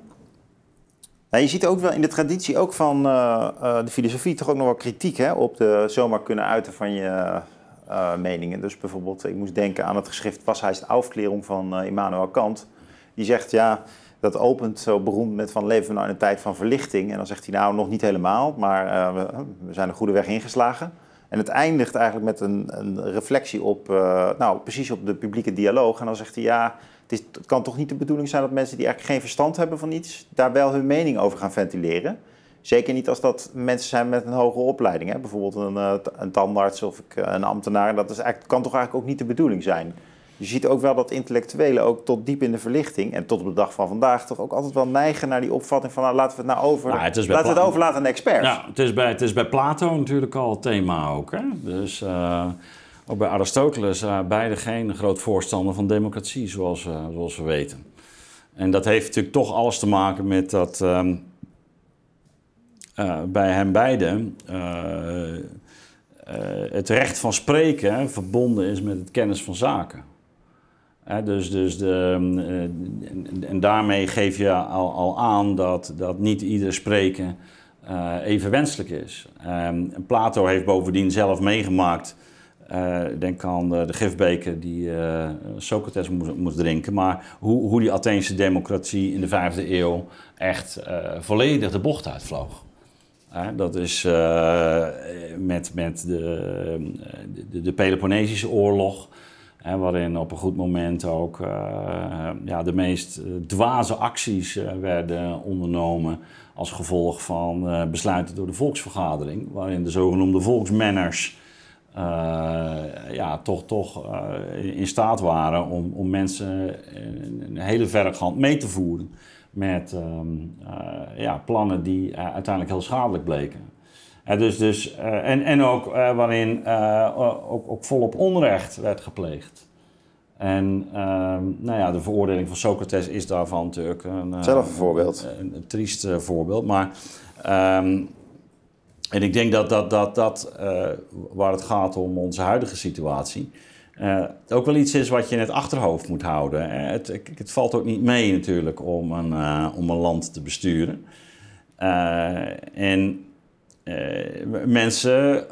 [SPEAKER 1] nou, je ziet ook wel in de traditie ook van uh, uh, de filosofie toch ook nog wel kritiek hè, op de zomaar kunnen uiten van je uh, meningen. Dus bijvoorbeeld, ik moest denken aan het geschrift Was hij Aufklärung van Immanuel Kant. Die zegt, ja, Dat opent zo beroemd met van leven we nou in een tijd van verlichting. En dan zegt hij nou nog niet helemaal, maar we, we, zijn een goede weg ingeslagen. En het eindigt eigenlijk met een, een reflectie op, uh, nou precies op de publieke dialoog. En dan zegt hij ja, het, is, het, kan toch niet de bedoeling zijn dat mensen die eigenlijk geen verstand hebben van iets, daar wel hun mening over gaan ventileren. Zeker niet als dat mensen zijn met een hogere opleiding. Hè? Bijvoorbeeld een, uh, een tandarts of een ambtenaar. Dat is eigenlijk, kan toch eigenlijk ook niet de bedoeling zijn je ziet ook wel dat intellectuelen ook tot diep in de verlichting en tot op de dag van vandaag toch ook altijd wel neigen naar die opvatting van nou, laten we het nou over, nou, laten we het overlaten aan de experts.
[SPEAKER 2] Ja, het is, bij, het is bij Plato natuurlijk al het thema ook. Hè? Dus uh, ook bij Aristoteles, uh, beide geen groot voorstander van democratie, zoals, uh, zoals we weten. En dat heeft natuurlijk toch alles te maken met dat um, bij hen beiden het recht van spreken verbonden is met het kennis van zaken dus, dus de, eh, en daarmee geef je al, al aan dat, dat niet ieder spreken uh, even wenselijk is. Um, Plato heeft bovendien zelf meegemaakt, uh, denk aan de, gifbeker die Socrates moest, moest, drinken, maar hoe, hoe die Atheense democratie in de vijfde eeuw echt volledig de bocht uitvloog. dat is met, met de, de, de Peloponnesische oorlog waarin op een goed moment ook uh, ja, de meest eh, dwaze acties uh, werden ondernomen als gevolg van besluiten door de volksvergadering, waarin de zogenoemde volksmanners ja, toch, toch in staat waren om, om mensen een hele verregaand mee te voeren met ehm, ja, plannen die uiteindelijk heel schadelijk bleken. Dus, dus, en, en ook waarin ook, ook volop onrecht werd gepleegd. En ehm, nou ja, de veroordeling van Socrates is daarvan natuurlijk een,
[SPEAKER 1] Zelf een voorbeeld.
[SPEAKER 2] Een, een, triest voorbeeld. Maar, um, en ik denk dat dat, dat, dat waar het gaat om onze huidige situatie, ook wel iets is wat je in het achterhoofd moet houden. Het, het valt ook niet mee natuurlijk om een, om een land te besturen. en mensen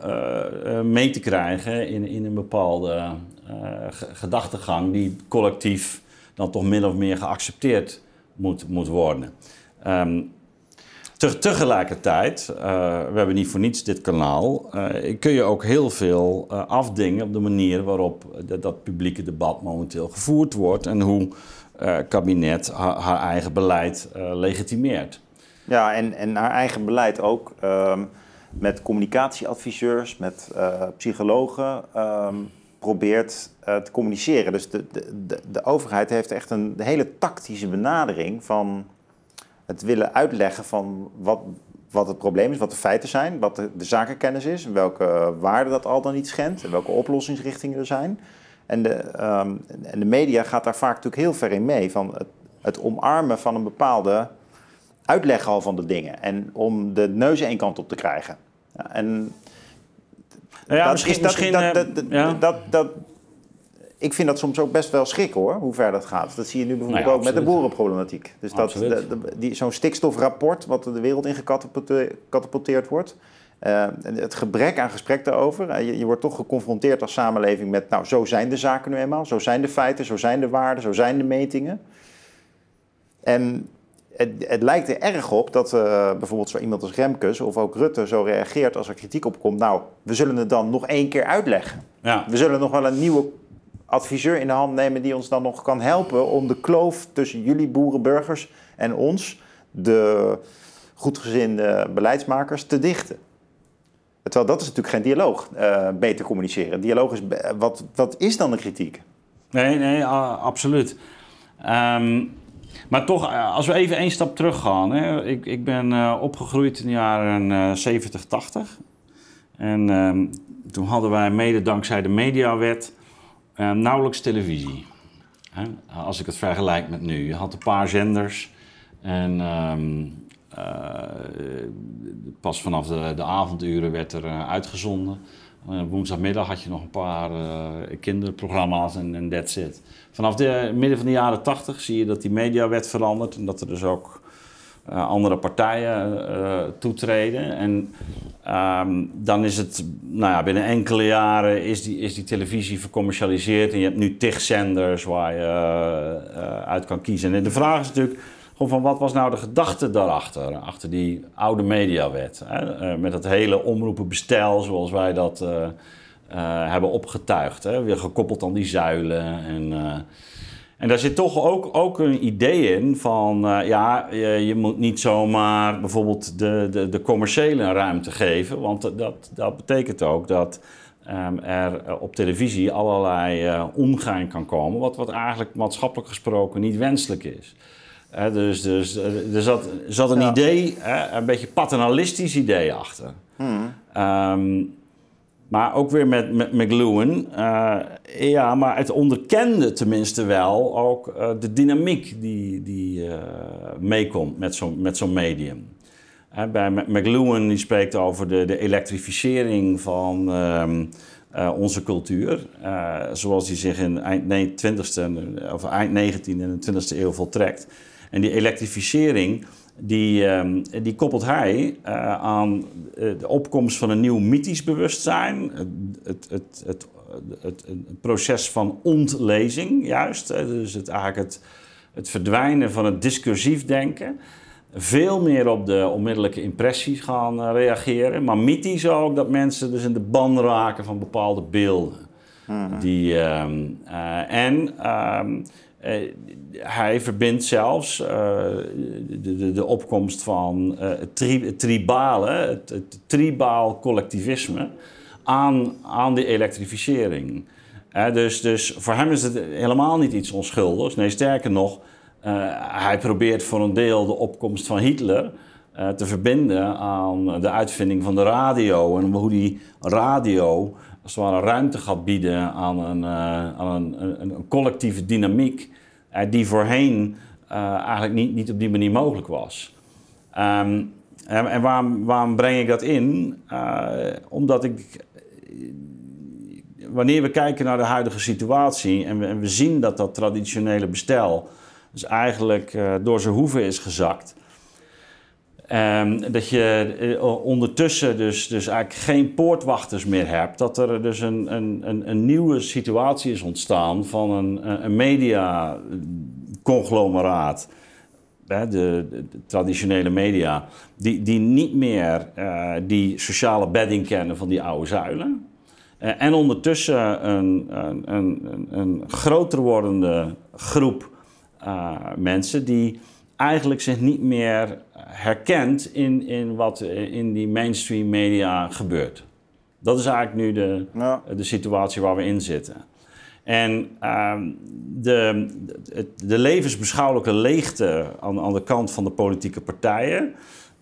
[SPEAKER 2] mee te krijgen in, in een bepaalde gedachtegang die collectief dan toch min of meer geaccepteerd moet, moet worden. Te, tegelijkertijd, we hebben niet voor niets dit kanaal, kun je ook heel veel afdingen op de manier waarop dat publieke debat momenteel gevoerd wordt en hoe het kabinet haar, eigen beleid legitimeert.
[SPEAKER 1] Ja, en, en haar eigen beleid ook. Um, met communicatieadviseurs, met psychologen. Um, probeert uh, te communiceren. Dus de, de, de, overheid heeft echt een hele tactische benadering van het willen uitleggen van wat, wat het probleem is, wat de feiten zijn, wat de, zakenkennis is, welke waarde dat al dan niet schendt en welke oplossingsrichtingen er zijn. En de, um, en de media gaat daar vaak natuurlijk heel ver in mee, van het omarmen van een bepaalde uitleg al van de dingen en om de neus één kant op te krijgen. Ja, en
[SPEAKER 2] ja, dat misschien, dat, misschien, dat, dat,
[SPEAKER 1] ja. dat, dat, ik vind dat soms ook best wel schrik hoor, hoe ver dat gaat. Dat zie je nu bijvoorbeeld nou ja, ook met de boerenproblematiek. Dus dat, de, die, zo'n stikstofrapport wat de wereld in gecatapulteerd wordt. Uh, het gebrek aan gesprek daarover. Uh, je, je, wordt toch geconfronteerd als samenleving met, nou, zo zijn de zaken nu eenmaal. Zo zijn de feiten, zo zijn de waarden, zo zijn de metingen. En het, het, lijkt er erg op dat uh, bijvoorbeeld zo iemand als Remkes of ook Rutte zo reageert als er kritiek op komt. Nou, we zullen het dan nog één keer uitleggen. Ja. We zullen nog wel een nieuwe adviseur in de hand nemen die ons dan nog kan helpen om de kloof tussen jullie boerenburgers en ons, de goedgezinde beleidsmakers, te dichten. Terwijl dat is natuurlijk geen dialoog, uh, beter communiceren. Dialoog is, wat, wat is dan de kritiek?
[SPEAKER 2] Nee, nee, absoluut. Um, maar toch, eh, als we even één stap terug gaan. Hè. Ik, ik ben uh, opgegroeid in de jaren uh, 70, 80. En uh, toen hadden wij mede dankzij de mediawet uh, nauwelijks televisie. Hè? Als ik het vergelijk met nu. Je had een paar zenders. En ehm, pas vanaf de, de avonduren werd er uitgezonden. Uh, woensdagmiddag had je nog een paar uh, kinderprogramma's en, that's it. Vanaf de midden van de jaren tachtig zie je dat die mediawet verandert en dat er dus ook uh, andere partijen toetreden. En um, dan is het, nou ja, binnen enkele jaren is die, is die televisie vercommercialiseerd en je hebt nu tig zenders waar je uit kan kiezen. En de vraag is natuurlijk, Gewoon van wat was nou de gedachte daarachter, achter die oude mediawet. Hè? Eh, met dat hele omroepenbestel zoals wij dat uh, uh, hebben opgetuigd. Hè? Weer gekoppeld aan die zuilen. En, en daar zit toch ook, ook een idee in van, ja, je, je, moet niet zomaar bijvoorbeeld de, de, de commerciële ruimte geven. Want dat, dat betekent ook dat um, er op televisie allerlei ongein kan komen, wat, wat eigenlijk maatschappelijk gesproken niet wenselijk is dus, dus er zat, zat een idee, een beetje paternalistisch idee achter. Hmm. Ehm, maar ook weer met, met McLuhan. Uh, ja, maar het onderkende tenminste wel ook uh, de dynamiek die, die uh, meekomt met zo'n met zo'n medium. bij McLuhan die spreekt over de, de elektrificering van um, onze cultuur. zoals die zich in eind 20e, of eind 19e en 20e eeuw voltrekt. En die elektrificering, die, ehm, die koppelt hij uh, aan eh, de opkomst van een nieuw mythisch bewustzijn. Het, het, het, het, proces van ontlezing, juist. Dus het, eigenlijk het, het verdwijnen van het discursief denken. Veel meer op de onmiddellijke impressie gaan uh, reageren. Maar mythisch ook dat mensen dus in de ban raken van bepaalde beelden. Die, uh, en ehm, hij verbindt zelfs uh, de, de, de, opkomst van tri tribale, het, tribaal collectivisme aan, aan de elektrificering. dus, dus voor hem is het helemaal niet iets onschuldigs. Nee, sterker nog, hij probeert voor een deel de opkomst van Hitler te verbinden aan de uitvinding van de radio en hoe die radio als het ware ruimte gaat bieden aan een, aan een, een, collectieve dynamiek die voorheen uh, eigenlijk niet, niet op die manier mogelijk was. Um, en, en waarom, breng ik dat in? omdat ik, wanneer we kijken naar de huidige situatie en we, en we zien dat dat traditionele bestel dus eigenlijk door zijn hoeven is gezakt. Um, dat je uh, ondertussen dus, dus eigenlijk geen poortwachters meer hebt. Dat er dus een, een, een, nieuwe situatie is ontstaan van een, een mediaconglomeraat. De, de, traditionele media, die, die niet meer uh, die sociale bedding kennen van die oude zuilen. Uh, en ondertussen een, een, een, een groter wordende groep mensen die eigenlijk zich niet meer herkent in, in wat in die mainstream media gebeurt. Dat is eigenlijk nu de, de situatie waar we in zitten. En uh, de, de, de, levensbeschouwelijke leegte aan, aan de kant van de politieke partijen,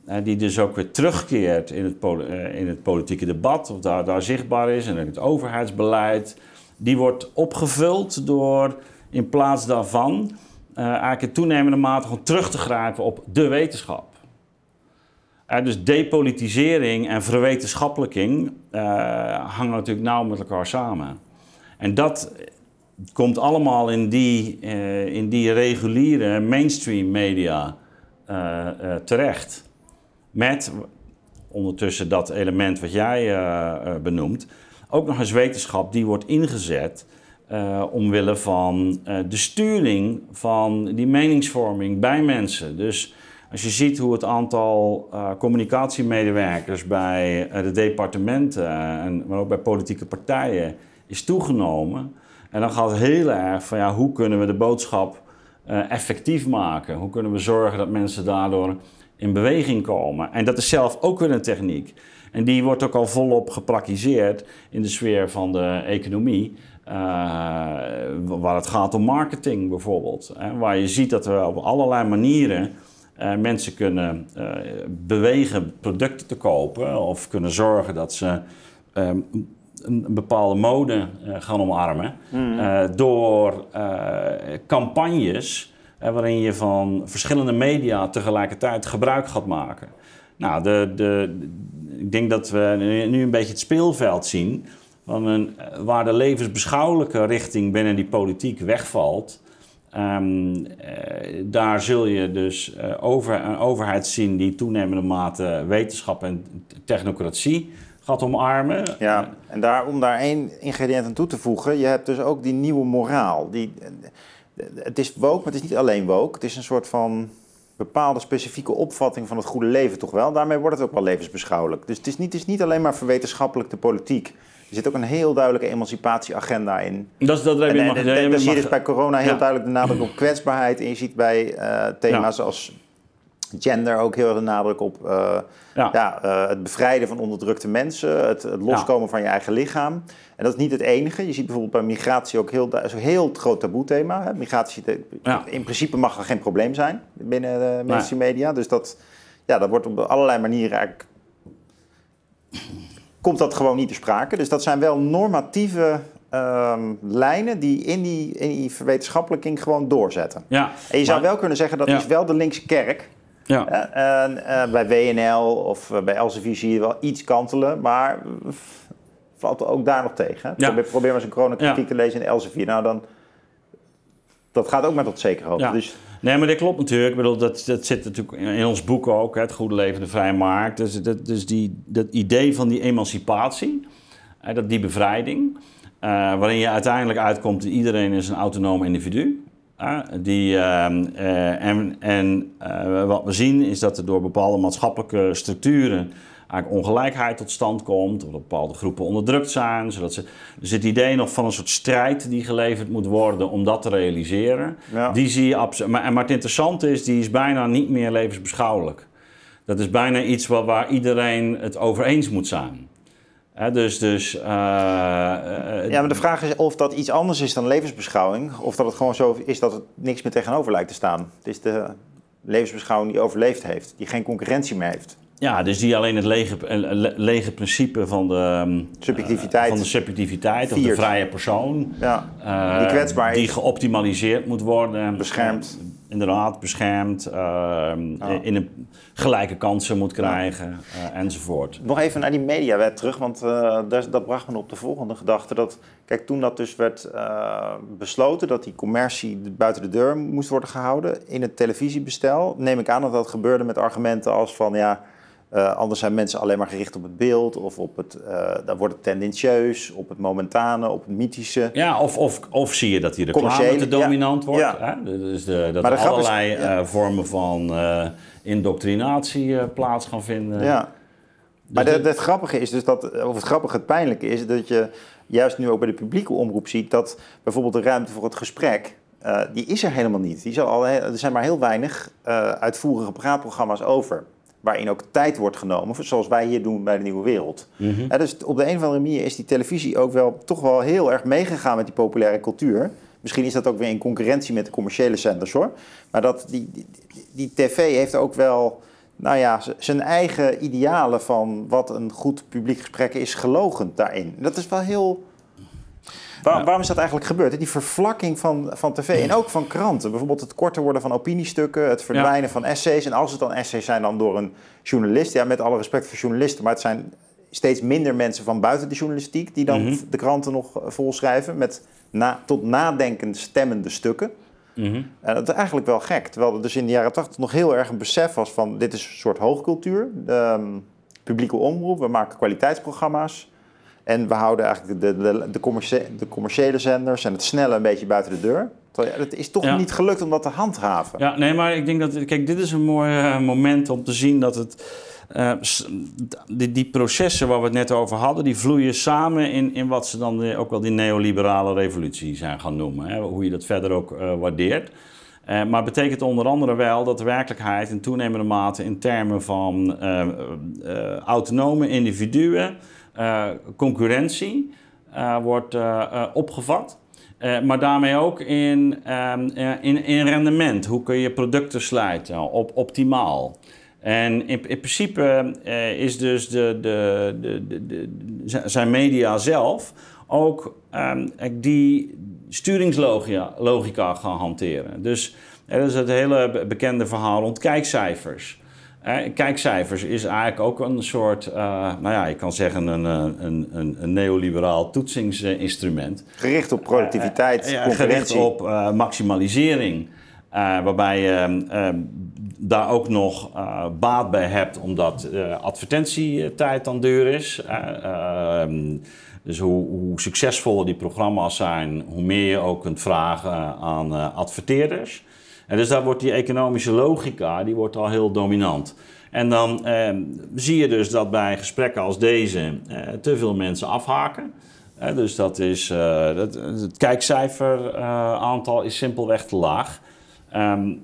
[SPEAKER 2] uh, die dus ook weer terugkeert in het, uh, in het politieke debat, of daar, daar zichtbaar is, en in het overheidsbeleid, die wordt opgevuld door in plaats daarvan uh, eigenlijk in toenemende mate gewoon terug te grijpen op de wetenschap. Uh, dus depolitisering en verwetenschappelijking uh, hangen natuurlijk nauw met elkaar samen. En dat komt allemaal in die, in die reguliere mainstream media terecht. Met ondertussen dat element wat jij benoemt, ook nog eens wetenschap die wordt ingezet uh, omwille van de sturing van die meningsvorming bij mensen. Dus als je ziet hoe het aantal uh, communicatiemedewerkers bij de departementen, en, maar ook bij politieke partijen, is toegenomen. En dan gaat het heel erg van ja, hoe kunnen we de boodschap effectief maken? Hoe kunnen we zorgen dat mensen daardoor in beweging komen? En dat is zelf ook weer een techniek. En die wordt ook al volop gepraktiseerd in de sfeer van de economie. Uh, waar het gaat om marketing bijvoorbeeld. Hè, waar je ziet dat we op allerlei manieren uh, mensen kunnen uh, bewegen producten te kopen of kunnen zorgen dat ze een, een, bepaalde mode gaan omarmen mm. door campagnes waarin je van verschillende media tegelijkertijd gebruik gaat maken. Nou, de, de, ik denk dat we nu een beetje het speelveld zien van een, waar de levensbeschouwelijke richting binnen die politiek wegvalt. Um, eh, daar zul je dus uh, over, een overheid zien die toenemende mate wetenschap en technocratie gaat omarmen.
[SPEAKER 1] Ja, en daar, om daar één ingrediënt aan toe te voegen, je hebt dus ook die nieuwe moraal. Die, het is woke, maar het is niet alleen woke. Het is een soort van bepaalde specifieke opvatting van het goede leven toch wel. Daarmee wordt het ook wel levensbeschouwelijk. Dus het is niet, het is niet alleen maar verwetenschappelijk de politiek. Er zit ook een heel duidelijke emancipatieagenda in.
[SPEAKER 2] Dat, is- dat je
[SPEAKER 1] En,
[SPEAKER 2] mag,
[SPEAKER 1] en, en dan zie je
[SPEAKER 2] mag-
[SPEAKER 1] dus bij corona heel
[SPEAKER 2] Ja.
[SPEAKER 1] duidelijk de nadruk op kwetsbaarheid. En je ziet bij eh, thema's als gender ook heel erg de nadruk op eh,
[SPEAKER 2] Ja.
[SPEAKER 1] ja. eh, het bevrijden van onderdrukte mensen, het, het loskomen van je eigen lichaam. En dat is niet het enige. Je ziet bijvoorbeeld bij migratie ook heel, een heel groot taboe-thema. Hè. Migratie, in principe mag er geen probleem zijn binnen de mainstream media. Dus dat, ja, dat wordt op allerlei manieren eigenlijk... Komt dat gewoon niet te sprake. Dus dat zijn wel normatieve ehm, lijnen die in die, in die verwetenschappelijking gewoon doorzetten.
[SPEAKER 2] Ja,
[SPEAKER 1] En je zou
[SPEAKER 2] maar-
[SPEAKER 1] wel kunnen zeggen dat
[SPEAKER 2] Ja.
[SPEAKER 1] is wel de linkse kerk.
[SPEAKER 2] Ja.
[SPEAKER 1] Eh, bij WNL of eh, bij Elsevier zie je wel iets kantelen, maar valt er ook daar nog tegen. Probeer, probeer maar eens een coronakritiek
[SPEAKER 2] Ja.
[SPEAKER 1] te lezen in Elsevier. Nou, dan, dat gaat ook tot zekere hoogte.
[SPEAKER 2] Ja.
[SPEAKER 1] Dus,
[SPEAKER 2] Nee, maar dat klopt natuurlijk. Ik bedoel, dat, dat zit natuurlijk in ons boek ook, hè, Het Goede Leven, de Vrije Markt. Dus, dat, dus die, dat idee van die emancipatie, hè, dat die bevrijding, eh, waarin je uiteindelijk uitkomt dat iedereen is een autonoom individu. die, ehm, eh, en en eh, wat we zien is dat er door bepaalde maatschappelijke structuren eigenlijk ongelijkheid tot stand komt, of dat bepaalde groepen onderdrukt zijn. Zodat ze, dus het idee nog van een soort strijd die geleverd moet worden om dat te realiseren,
[SPEAKER 1] Ja.
[SPEAKER 2] die zie je absoluut. Maar, en maar het interessante is, die is bijna niet meer levensbeschouwelijk. Dat is bijna iets waar, waar iedereen het over eens moet zijn. Dus, dus, eh, eh,
[SPEAKER 1] ja, maar de vraag is of dat iets anders is dan levensbeschouwing. Of dat het gewoon zo is dat het niks meer tegenover lijkt te staan. Het is de levensbeschouwing die overleefd heeft, die geen concurrentie meer heeft.
[SPEAKER 2] Ja, dus die alleen het lege, eh, le- lege principe van de, ehm,
[SPEAKER 1] Subjectiviteit.
[SPEAKER 2] van de subjectiviteit of de vrije persoon.
[SPEAKER 1] Ja,
[SPEAKER 2] eh,
[SPEAKER 1] Die kwetsbaar is.
[SPEAKER 2] Die geoptimaliseerd moet worden.
[SPEAKER 1] Beschermd.
[SPEAKER 2] Eh, inderdaad, beschermd. eh, In een gelijke kansen moet krijgen eh, enzovoort.
[SPEAKER 1] Nog even naar die mediawet terug, want eh, dat, dat bracht me op de volgende gedachte. Dat, kijk, toen dat dus werd eh, besloten dat die commercie buiten de deur moest worden gehouden in het televisiebestel, neem ik aan dat dat gebeurde met argumenten als van ja, eh, anders zijn mensen alleen maar gericht op het beeld of op het, eh dan wordt het tendentieus, op het momentane, op het mythische.
[SPEAKER 2] Ja, of, of, of zie je dat die reclame
[SPEAKER 1] Commerciële,
[SPEAKER 2] te dominant
[SPEAKER 1] ja.
[SPEAKER 2] wordt.
[SPEAKER 1] Ja.
[SPEAKER 2] Hè? Dus de, dat
[SPEAKER 1] de
[SPEAKER 2] er
[SPEAKER 1] is-
[SPEAKER 2] allerlei
[SPEAKER 1] ja.
[SPEAKER 2] eh, vormen van indoctrinatie plaats gaan vinden.
[SPEAKER 1] Ja. Maar
[SPEAKER 2] Dus
[SPEAKER 1] de- het grappige is dus dat, of het grappige, het pijnlijke is dat je juist nu ook bij de publieke omroep ziet dat bijvoorbeeld de ruimte voor het gesprek, die is er helemaal niet. Die is al, er zijn maar heel weinig uitvoerige praatprogramma's over. Waarin ook tijd wordt genomen, zoals wij hier doen bij de Nieuwe Wereld. Eh, dus op de een of andere manier is die televisie ook wel toch wel heel erg meegegaan met die populaire cultuur. Misschien is dat ook weer in concurrentie met de commerciële zenders hoor. Maar dat, die, die, die tv heeft ook wel nou ja, zijn eigen idealen van wat een goed publiek gesprek is gelogen daarin. Dat is wel heel. Waar-. Waarom is dat eigenlijk gebeurd? Die vervlakking van, van tv en ook van kranten. Bijvoorbeeld het korter worden van opiniestukken, het verdwijnen van essays. En als het dan essays zijn dan door een journalist, ja, met alle respect voor journalisten, maar het zijn steeds minder mensen van buiten de journalistiek die dan
[SPEAKER 2] Mhm.
[SPEAKER 1] de kranten nog eh, volschrijven met na, tot nadenkend stemmende stukken.
[SPEAKER 2] Mhm.
[SPEAKER 1] En dat is eigenlijk wel gek. Terwijl er dus in de jaren 80 nog heel erg een besef was van... dit is een soort hoogcultuur. De, ehm, publieke omroep, we maken kwaliteitsprogramma's. En we houden eigenlijk de, de, de, commercie- de commerciële zenders... en het snelle een beetje buiten de deur. Het is toch
[SPEAKER 2] Ja.
[SPEAKER 1] niet gelukt om dat te handhaven.
[SPEAKER 2] Ja, nee, maar ik denk dat. Kijk, dit is een mooi eh, moment om te zien dat het. eh, die, die processen waar we het net over hadden, die vloeien samen in, in wat ze dan de- ook wel die neoliberale revolutie zijn gaan noemen. Hè, hoe je dat verder ook eh, waardeert. Eh, maar het betekent onder andere wel dat de werkelijkheid in toenemende mate in termen van autonome individuen, concurrentie, eh, wordt eh, eh, opgevat. Eh, maar daarmee ook in, ehm, eh, in, in rendement. Hoe kun je producten sluiten op, optimaal? En in, in principe eh, is dus de, de, de, de, zijn media zelf ook ehm, die sturingslogica logica gaan hanteren. Dus er is het hele be- bekende verhaal rond kijkcijfers. Eh, kijkcijfers is eigenlijk ook een soort, eh, nou ja, je kan zeggen een, eh, een, een, een neoliberaal toetsingsinstrument.
[SPEAKER 1] Gericht op productiviteit,
[SPEAKER 2] Ja, gericht op maximalisering. waarbij je daar ook nog baat bij hebt, omdat advertentietijd dan duur is. eh, ehm, dus hoe, hoe succesvoller die programma's zijn, hoe meer je ook kunt vragen aan adverteerders. En dus daar wordt die economische logica die wordt al heel dominant. En dan eh, zie je dus dat bij gesprekken als deze eh, te veel mensen afhaken. Eh, dus dat is, uh, dat, het kijkcijferaantal is simpelweg te laag. Um,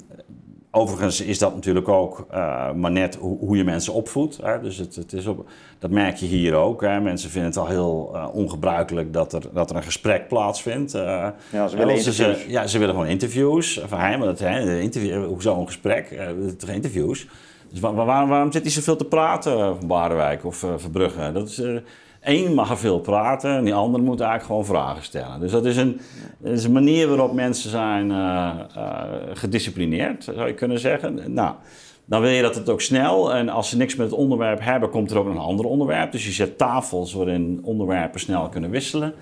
[SPEAKER 2] Overigens is dat natuurlijk ook uh, maar net hoe, hoe, je mensen opvoedt. Hè? Dus het, het, is op, dat merk je hier ook. Hè? Mensen vinden het al heel uh, ongebruikelijk dat er, dat er een gesprek plaatsvindt. Uh,
[SPEAKER 1] ja, ze willen.
[SPEAKER 2] Ze, ja, ze willen gewoon interviews. Van, hey, maar dat, hè, interview, hoezo een gesprek? toch interviews? Dus waar, waarom, waarom zit hij zoveel te praten van Barenwijk of Verbrugge? Dat is Eén mag er veel praten en die andere moet eigenlijk gewoon vragen stellen. Dus dat is een, is een manier waarop mensen zijn uh, uh, gedisciplineerd, zou je kunnen zeggen. Nou, dan wil je dat het ook snel. En als ze niks met het onderwerp hebben, komt er ook een ander onderwerp. Dus je zet tafels waarin onderwerpen snel kunnen wisselen.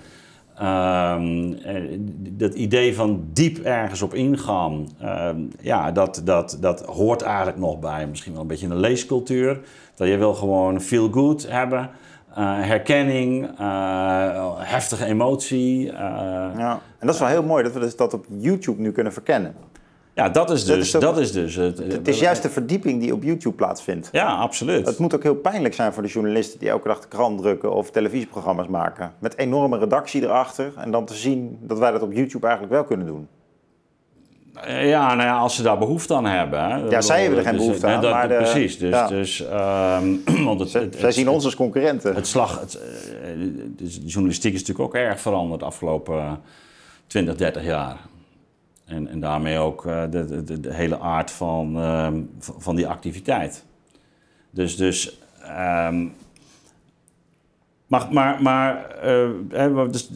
[SPEAKER 2] Um, dat idee van diep ergens op ingaan, um, ja, dat, dat, dat hoort eigenlijk nog bij misschien wel een beetje een leescultuur. Dat je wil gewoon feel good hebben. Uh, herkenning, uh, heftige emotie. Uh,
[SPEAKER 1] ja, en dat is wel heel mooi dat we dus dat op YouTube nu kunnen verkennen.
[SPEAKER 2] Ja, dat is dus, dat is dus het.
[SPEAKER 1] Het is juist de verdieping die op YouTube plaatsvindt.
[SPEAKER 2] Ja, absoluut.
[SPEAKER 1] Het moet ook heel pijnlijk zijn voor de journalisten die elke dag de krant drukken of televisieprogramma's maken. Met enorme redactie erachter en dan te zien dat wij dat op YouTube eigenlijk wel kunnen doen.
[SPEAKER 2] Eh, ja, nou ja, als ze daar behoefte aan hebben. Hè.
[SPEAKER 1] Ja, zij hebben er geen behoefte aan.
[SPEAKER 2] Dat,
[SPEAKER 1] maar
[SPEAKER 2] de, precies. Dus, ja. dus, um,
[SPEAKER 1] want het, het, zij zien ons als concurrenten.
[SPEAKER 2] Het slag, het, de journalistiek is natuurlijk ook erg veranderd de afgelopen 20, 30 jaar. En, en daarmee ook de, de, de hele aard van, um, van die activiteit. Dus, dus um, maar, maar, maar uh, dus,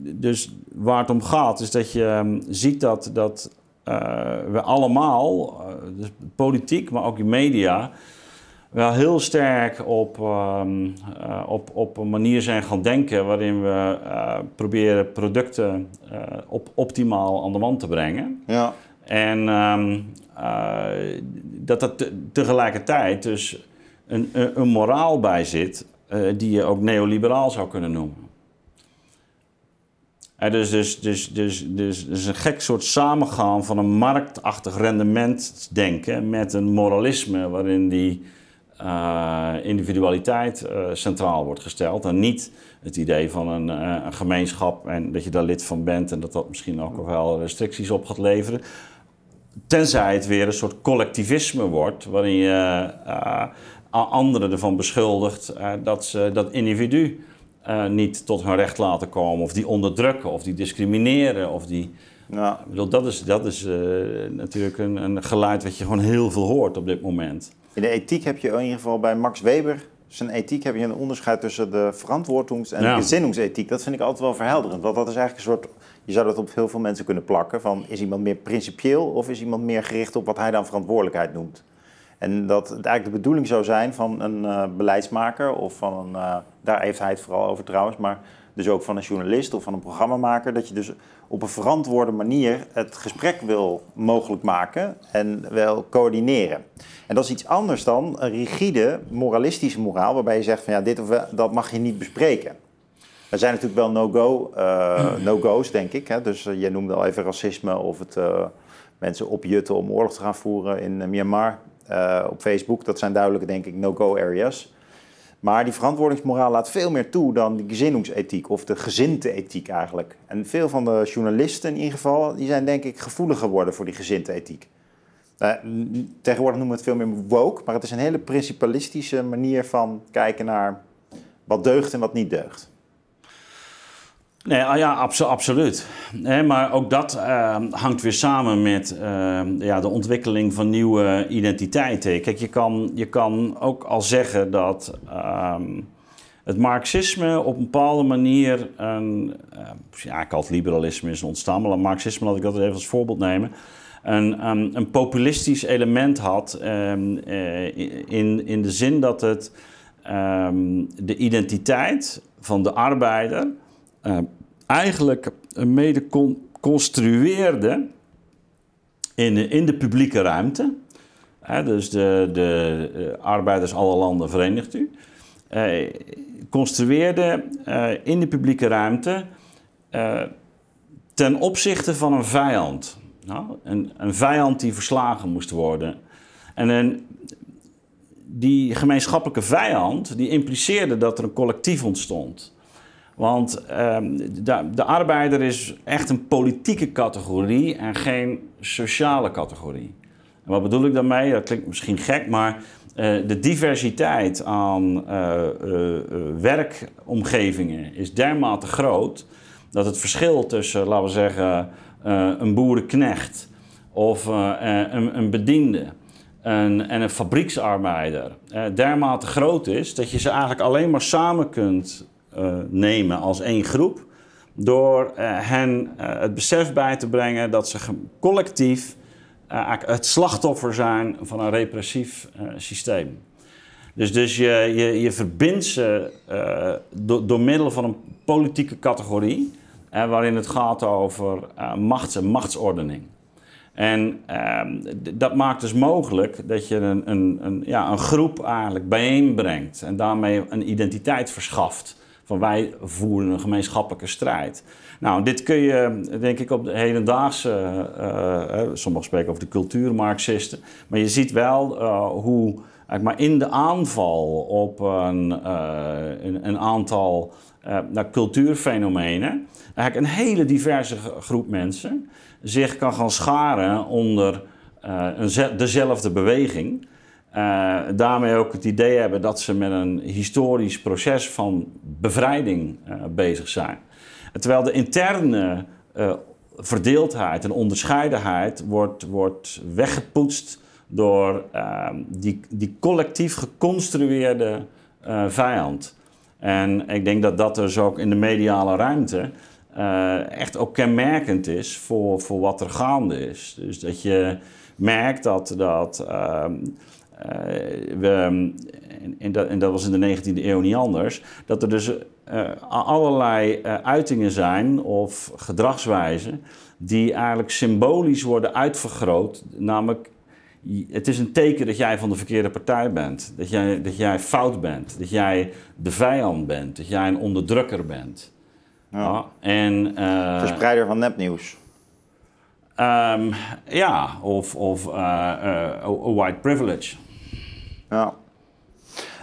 [SPEAKER 2] dus waar het om gaat, is dat je ziet dat, dat we allemaal, uh, dus politiek, maar ook in media, wel heel sterk op, um, uh, op, op een manier zijn gaan denken waarin we proberen producten op optimaal aan de man te brengen.
[SPEAKER 1] Ja.
[SPEAKER 2] En um, dat er te, tegelijkertijd dus een, een, een moraal bij zit die je ook neoliberaal zou kunnen noemen. Dus, dus, dus, dus, dus, dus een gek soort samengaan van een marktachtig rendementdenken met een moralisme waarin die uh, individualiteit uh, centraal wordt gesteld. En niet het idee van een, uh, een, gemeenschap en dat je daar lid van bent en dat dat misschien ook wel restricties op gaat leveren. Tenzij het weer een soort collectivisme wordt waarin je anderen ervan beschuldigt dat ze dat individu uh, niet tot hun recht laten komen, of die onderdrukken, of die discrimineren, of die. Ja. Ik bedoel, dat is, dat is uh, natuurlijk een, een geluid wat je gewoon heel veel hoort op dit moment.
[SPEAKER 1] In de ethiek heb je in ieder geval bij Max Weber, zijn ethiek heb je een onderscheid tussen de verantwoordings- en ja. de gezinningsethiek. Dat vind ik altijd wel verhelderend, want dat is eigenlijk een soort, je zou dat op heel veel mensen kunnen plakken, van is iemand meer principieel of is iemand meer gericht op wat hij dan verantwoordelijkheid noemt. En dat het eigenlijk de bedoeling zou zijn van een uh, beleidsmaker of van een, uh, daar heeft hij het vooral over trouwens, maar dus ook van een journalist of van een programmamaker, dat je dus op een verantwoorde manier het gesprek wil mogelijk maken en wel coördineren. En dat is iets anders dan een rigide moralistische moraal, waarbij je zegt van ja, dit of dat mag je niet bespreken. Er zijn natuurlijk wel no-go, uh, no-go's, denk ik. Hè? Dus je noemde al even racisme of het mensen opjutten om oorlog te gaan voeren in Myanmar uh, op Facebook. Dat zijn duidelijk, denk ik, no-go areas. Maar die verantwoordingsmoraal laat veel meer toe dan de gezinningsethiek of de gezinte ethiek eigenlijk. En veel van de journalisten in ieder geval, die zijn denk ik gevoeliger geworden voor die gezinte ethiek. Uh, tegenwoordig noemen we het veel meer woke, maar het is een hele principalistische manier van kijken naar wat deugt en wat niet deugt.
[SPEAKER 2] Nee, ah ja, absoluut. maar ook dat uh, hangt weer samen met uh, ja, de ontwikkeling van nieuwe identiteiten. Kijk, je kan, je kan ook al zeggen dat uh, het marxisme op een bepaalde manier, een, ja, ik had liberalisme is ontstaan, maar marxisme laat ik dat even als voorbeeld nemen, een, een populistisch element had ehm, eh, in, in de zin dat het ehm, de identiteit van de arbeider uh, eigenlijk mede con construeerde in de, in de publieke ruimte. dus de, de, arbeiders alle landen verenigt u. Uh, construeerde in de publieke ruimte ten opzichte van een vijand. Nou, een, een vijand die verslagen moest worden. En een, die gemeenschappelijke vijand die impliceerde dat er een collectief ontstond. Want ehm, de, de, arbeider is echt een politieke categorie en geen sociale categorie. En wat bedoel ik daarmee? Dat klinkt misschien gek, maar uh, de diversiteit aan uh, uh, werkomgevingen is dermate groot dat het verschil tussen, laten we zeggen, een boerenknecht of een, een, bediende en, en een fabrieksarbeider dermate groot is dat je ze eigenlijk alleen maar samen kunt nemen als één groep door hen het besef bij te brengen dat ze collectief het slachtoffer zijn van een repressief systeem. Dus, dus je, je, je verbindt ze do, door middel van een politieke categorie, waarin het gaat over machts- en machtsordening. En ehm, dat maakt dus mogelijk dat je een, een, een, ja, een groep eigenlijk bijeenbrengt en daarmee een identiteit verschaft wij voeren een gemeenschappelijke strijd. Nou, dit kun je denk ik op de hedendaagse, uh, sommigen spreken over de cultuurmarxisten, maar je ziet wel uh, hoe maar in de aanval op een, een, een aantal nou, cultuurfenomenen, eigenlijk een hele diverse groep mensen zich kan gaan scharen onder een, dezelfde beweging. Uh, daarmee ook het idee hebben dat ze met een historisch proces van bevrijding uh, bezig zijn. Terwijl de interne uh, verdeeldheid en onderscheidenheid wordt, wordt weggepoetst door ehm, die, die collectief geconstrueerde vijand. En ik denk dat dat dus ook in de mediale ruimte echt ook kenmerkend is voor, voor wat er gaande is. Dus dat je merkt dat, dat ehm, eh, we, en, dat, en, dat, was in de 19e eeuw niet anders, dat er dus uh, allerlei uh, uitingen zijn of gedragswijzen die eigenlijk symbolisch worden uitvergroot. Namelijk, het is een teken dat jij van de verkeerde partij bent, dat jij, dat jij fout bent, dat jij de vijand bent, dat jij een onderdrukker bent. Ja. ja en,
[SPEAKER 1] Verspreider van nepnieuws.
[SPEAKER 2] Um, ja, of, of white privilege.
[SPEAKER 1] Ja.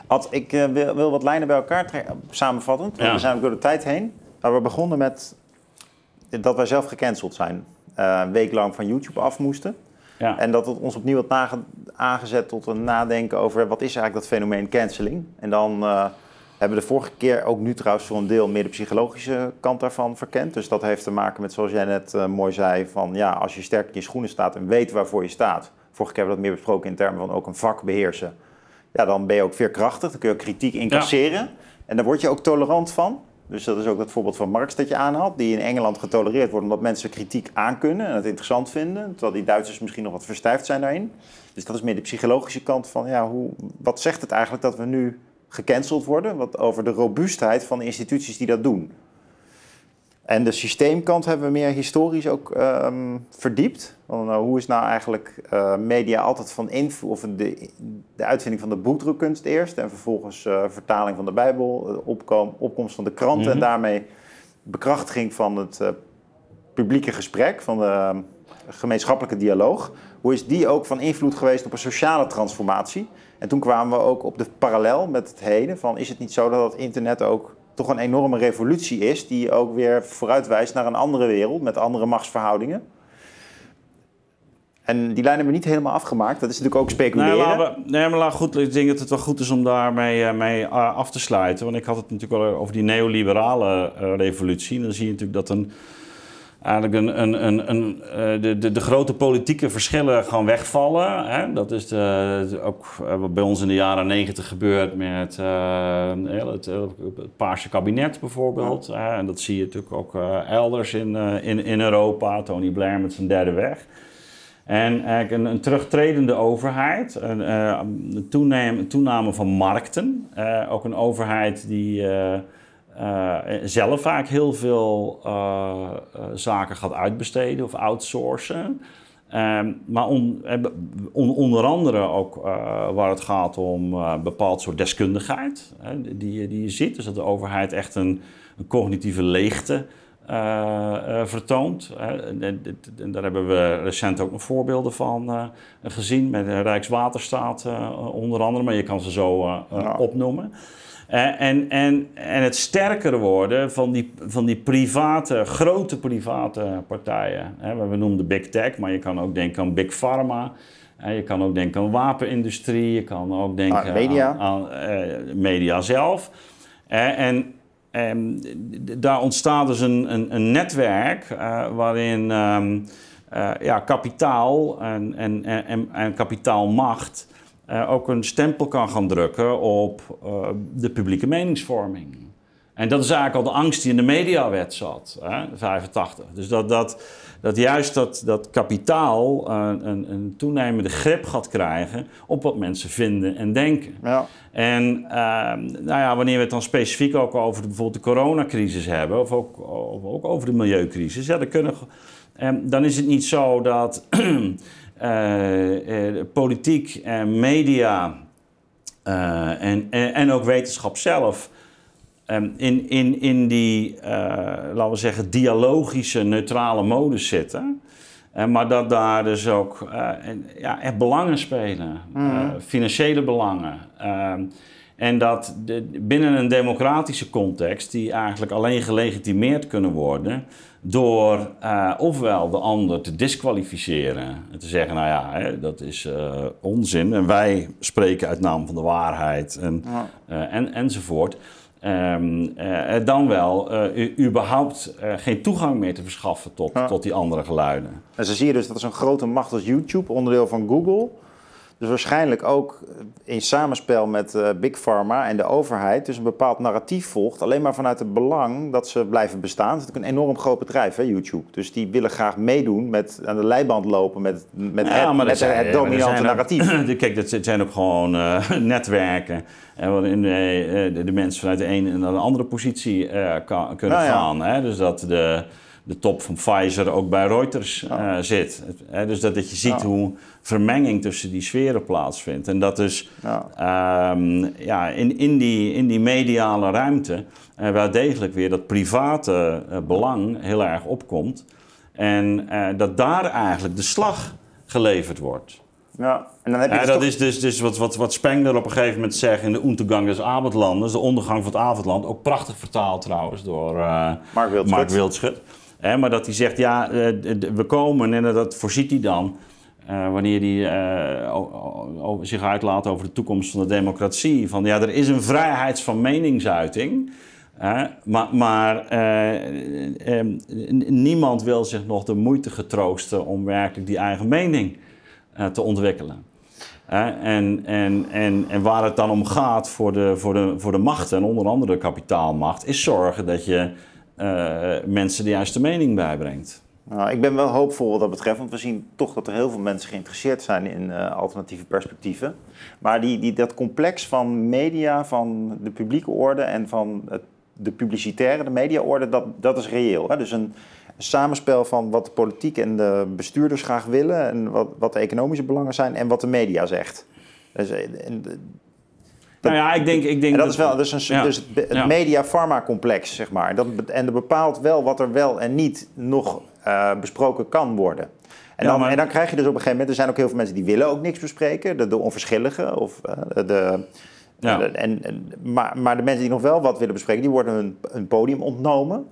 [SPEAKER 1] Ad, ik uh, wil, wil, wat lijnen bij elkaar trekken, samenvattend. We zijn ook door de tijd heen. Maar we begonnen met dat wij zelf gecanceld zijn. Uh, een week lang van YouTube af moesten. Ja. En dat het ons opnieuw had aangezet tot een nadenken over wat is eigenlijk dat fenomeen canceling. En dan uh, hebben we de vorige keer ook nu trouwens voor een deel meer de psychologische kant daarvan verkend. Dus dat heeft te maken met, zoals jij net mooi zei, van ja, als je sterk in je schoenen staat en weet waarvoor je staat. Vorige keer hebben we dat meer besproken in termen van ook een vak beheersen ja, dan ben je ook veerkrachtig. Dan kun je ook kritiek incasseren. En daar word je ook tolerant van. Dus dat is ook het voorbeeld van Marx dat je aanhaalt, die in Engeland getolereerd wordt omdat mensen kritiek aankunnen en het interessant vinden, terwijl die Duitsers misschien nog wat verstijfd zijn daarin. Dus dat is meer de psychologische kant van, ja, hoe, wat zegt het eigenlijk dat we nu gecanceld worden? Wat over de robuustheid van de instituties die dat doen. En de systeemkant hebben we meer historisch ook um, verdiept. Want, nou, hoe is nou eigenlijk uh, media altijd van invloed, of de, de uitvinding van de boekdrukkunst eerst en vervolgens uh, vertaling van de Bijbel, de opkom, opkomst van de kranten mm -hmm. en daarmee bekrachtiging van het uh, publieke gesprek, van de gemeenschappelijke dialoog. Hoe is die ook van invloed geweest op een sociale transformatie? En toen kwamen we ook op de parallel met het heden van is het niet zo dat het internet ook toch een enorme revolutie is, die ook weer vooruitwijst naar een andere wereld met andere machtsverhoudingen. En die lijn hebben we niet helemaal afgemaakt. Dat is natuurlijk ook speculeren.
[SPEAKER 2] Nee, goed, ik denk dat het wel goed is om daarmee uh, mee, uh, af te sluiten. Want ik had het natuurlijk wel over die neoliberale uh, revolutie. En dan zie je natuurlijk dat een eigenlijk een, een, een, een eh, de, de, de, grote politieke verschillen gewoon wegvallen. Hè? Dat is de, ook wat bij ons in de jaren negentig gebeurd met uh, het, het, Paarse kabinet bijvoorbeeld. En dat zie je natuurlijk ook uh, elders in, in, in Europa. Tony Blair met zijn derde weg. En eigenlijk een, een terugtredende overheid, een, een toename, toename van markten. ook een overheid die uh, zelf vaak heel veel uh, zaken gaat uitbesteden of outsourcen. Ehm, maar on, on, onder andere ook waar het gaat om een bepaald soort deskundigheid die, die je ziet. Dus dat de overheid echt een, een cognitieve leegte vertoont. En daar hebben we recent ook nog voorbeelden van gezien, met Rijkswaterstaat onder andere, maar je kan ze zo opnoemen. En, en, en het sterker worden van die, van die private, grote private partijen. we noemen de Big Tech, maar je kan ook denken aan Big Pharma. je kan ook denken aan wapenindustrie, je kan ook denken
[SPEAKER 1] ah, media.
[SPEAKER 2] aan, aan media zelf. en Um, daar ontstaat dus een, een, een netwerk uh, waarin um, uh, ja, kapitaal en, en, en, en kapitaalmacht uh, ook een stempel kan gaan drukken op de publieke meningsvorming. En dat is eigenlijk al de angst die in de mediawet zat, hè, 85. Dus dat, dat, dat juist dat, dat kapitaal uh, een, een, toenemende grip gaat krijgen op wat mensen vinden en denken. Ja. En uh, nou ja, wanneer we het dan specifiek ook over de, bijvoorbeeld de coronacrisis hebben, of ook, of ook over de milieucrisis, ja, dan, kunnen, um, dan is het niet zo dat politiek en media en, en, en ook wetenschap zelf Ehm, in, in, in die, laten we zeggen, dialogische, neutrale modus zitten. Maar dat daar dus ook ja, echt belangen spelen, mm. financiële belangen. Ehm, en dat de, binnen een democratische context, die eigenlijk alleen gelegitimeerd kunnen worden door ofwel de ander te disqualificeren en te zeggen, nou ja, hè, dat is onzin en wij spreken uit naam van de waarheid en, en, enzovoort. Um, uh, dan wel überhaupt geen toegang meer te verschaffen tot, tot die andere geluiden.
[SPEAKER 1] En zo zie je dus dat is een grote macht als YouTube, onderdeel van Google. Dus waarschijnlijk ook in samenspel met Big Pharma en de overheid, dus een bepaald narratief volgt, alleen maar vanuit het belang dat ze blijven bestaan. Het is natuurlijk een enorm groot bedrijf, hè, YouTube. Dus die willen graag meedoen met aan de leiband lopen met, met het, met het dominante narratief.
[SPEAKER 2] Ook, kijk, dat zijn ook gewoon netwerken en waarin de, de, de, mensen vanuit de ene naar de andere positie uh, kan, kunnen nou gaan. Hè? Dus dat de, de top van Pfizer ook bij Reuters uh, zit. Dus dat, dat je ziet hoe vermenging tussen die sferen plaatsvindt. En dat dus ja. Um, ja, in, in, die, in die mediale ruimte uh, wel degelijk weer dat private belang heel erg opkomt. En dat daar eigenlijk de slag geleverd wordt.
[SPEAKER 1] Ja, en dan heb je
[SPEAKER 2] ja, dus dat is dus, dus wat, wat, wat Spengler op een gegeven moment zegt in de Untergang des Avondlandes, de ondergang van het avondland, ook prachtig vertaald trouwens door
[SPEAKER 1] Mark Wildschut.
[SPEAKER 2] Mark Wildschut. Maar dat hij zegt, ja, uh, we komen, en dat voorziet hij dan, uh, wanneer hij zich uitlaat over de toekomst van de democratie, van ja, er is een vrijheid van meningsuiting. maar, maar niemand wil zich nog de moeite getroosten om werkelijk die eigen mening te ontwikkelen. en, en, en, en waar het dan om gaat voor de, voor, de, voor de machten, en onder andere de kapitaalmacht, is zorgen dat je mensen de juiste mening bijbrengt.
[SPEAKER 1] Nou, ik ben wel hoopvol wat dat betreft, want we zien toch dat er heel veel mensen geïnteresseerd zijn in uh, alternatieve perspectieven. Maar die, die, dat complex van media, van de publieke orde en van het, de publicitaire, de mediaorde, dat, dat is reëel. Hè? Dus een, samenspel van wat de politiek en de bestuurders graag willen en wat, wat de economische belangen zijn en wat de media zegt. Dus, eh,
[SPEAKER 2] nou ja, ik denk... Ik denk
[SPEAKER 1] en dat, is wel dus, een, dus het, media-pharma-complex, zeg maar. Dat, en dat bepaalt wel wat er wel en niet nog uh, besproken kan worden. En, dan, en dan krijg je dus op een gegeven moment... Er zijn ook heel veel mensen die willen ook niks bespreken. De, de onverschilligen of uh, de... Ja. En, en, maar, maar de mensen die nog wel wat willen bespreken... die worden hun, hun podium ontnomen.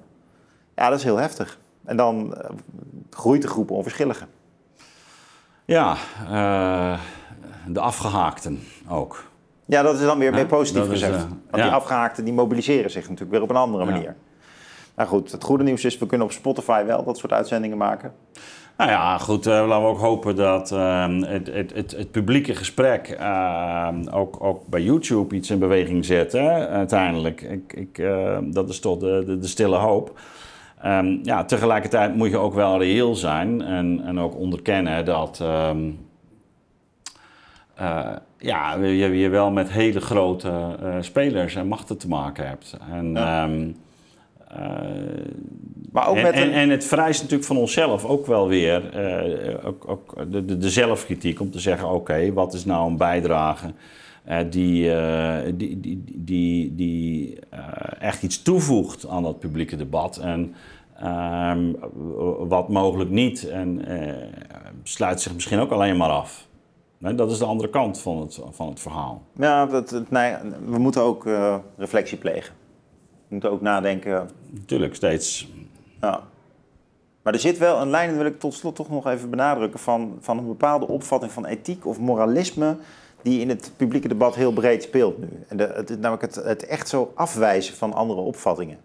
[SPEAKER 1] Ja, dat is heel heftig. En dan uh, groeit de groep onverschilligen.
[SPEAKER 2] Ja, uh, de afgehaakten ook.
[SPEAKER 1] Ja, dat is dan weer, meer positief gezegd. Is, uh, Want die afgehaakten die mobiliseren zich natuurlijk weer op een andere manier. Nou goed, het goede nieuws is, we kunnen op Spotify wel dat soort uitzendingen maken.
[SPEAKER 2] Nou ja, goed, uh, laten we ook hopen dat uh, het, het, het, het, publieke gesprek uh, ook, ook bij YouTube iets in beweging zet. Hè, uiteindelijk. Ik, ik, dat is toch de, de, de stille hoop. Um, ja, tegelijkertijd moet je ook wel reëel zijn en, en ook onderkennen dat um, uh, ja, je, je wel met hele grote uh, spelers en machten te maken hebt. En, ja. um, uh, maar ook en, met een... en, en, het vereist natuurlijk van onszelf ook wel weer ook, ook de, de, de, zelfkritiek om te zeggen: oké, okay, wat is nou een bijdrage die, die, die, die, die echt iets toevoegt aan dat publieke debat. En Ehm, wat mogelijk niet. En sluit zich misschien ook alleen maar af. Nee, dat is de andere kant van het, van het verhaal.
[SPEAKER 1] Ja, dat, nee, we moeten ook uh, reflectie plegen. We moeten ook nadenken.
[SPEAKER 2] Natuurlijk, steeds.
[SPEAKER 1] Ja. Maar er zit wel een lijn, dat wil ik tot slot toch nog even benadrukken, van, van een bepaalde opvatting van ethiek of moralisme die in het publieke debat heel breed speelt nu. En de, het, namelijk het, het echt zo afwijzen van andere opvattingen.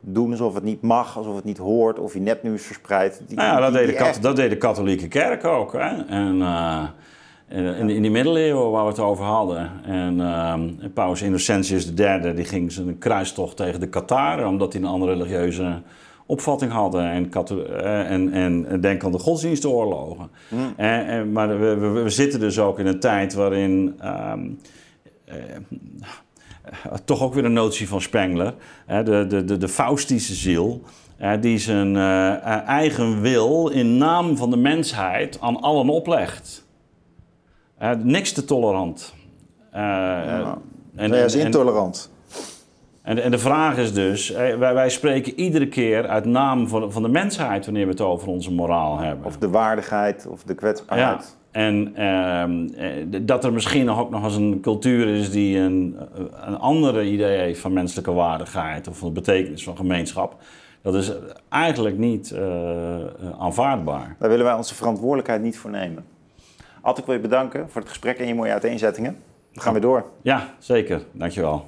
[SPEAKER 1] Doen alsof het niet mag, alsof het niet hoort, of je nepnieuws verspreidt.
[SPEAKER 2] Die, nou ja, dat, deed de echt... dat deed de katholieke kerk ook. Hè? En, uh, in, in, die middeleeuwen waar we het over hadden. En uh, paus Innocentius III die ging zijn kruistocht tegen de Kataren... omdat hij een andere religieuze opvatting hadden en, eh, en, en denk aan de godsdienstoorlogen. Mm. En, en, maar we, we, we, zitten dus ook in een tijd waarin um, uh, toch ook weer een notie van Spengler, de, de, de, de Faustische ziel, die zijn eigen wil in naam van de mensheid aan allen oplegt. niks te tolerant.
[SPEAKER 1] ja. En, nee, hij is intolerant.
[SPEAKER 2] En, en de vraag is dus, wij, wij spreken iedere keer uit naam van, van de mensheid wanneer we het over onze moraal hebben.
[SPEAKER 1] Of de waardigheid of de kwetsbaarheid.
[SPEAKER 2] Ja. En ehm, eh, dat er misschien ook nog eens een cultuur is die een, een andere idee heeft van menselijke waardigheid of van de betekenis van gemeenschap. Dat is eigenlijk niet uh, aanvaardbaar.
[SPEAKER 1] Daar willen wij onze verantwoordelijkheid niet voor nemen. Ik wil je bedanken voor het gesprek en je mooie uiteenzettingen. We gaan weer door.
[SPEAKER 2] Ja, zeker. Dankjewel.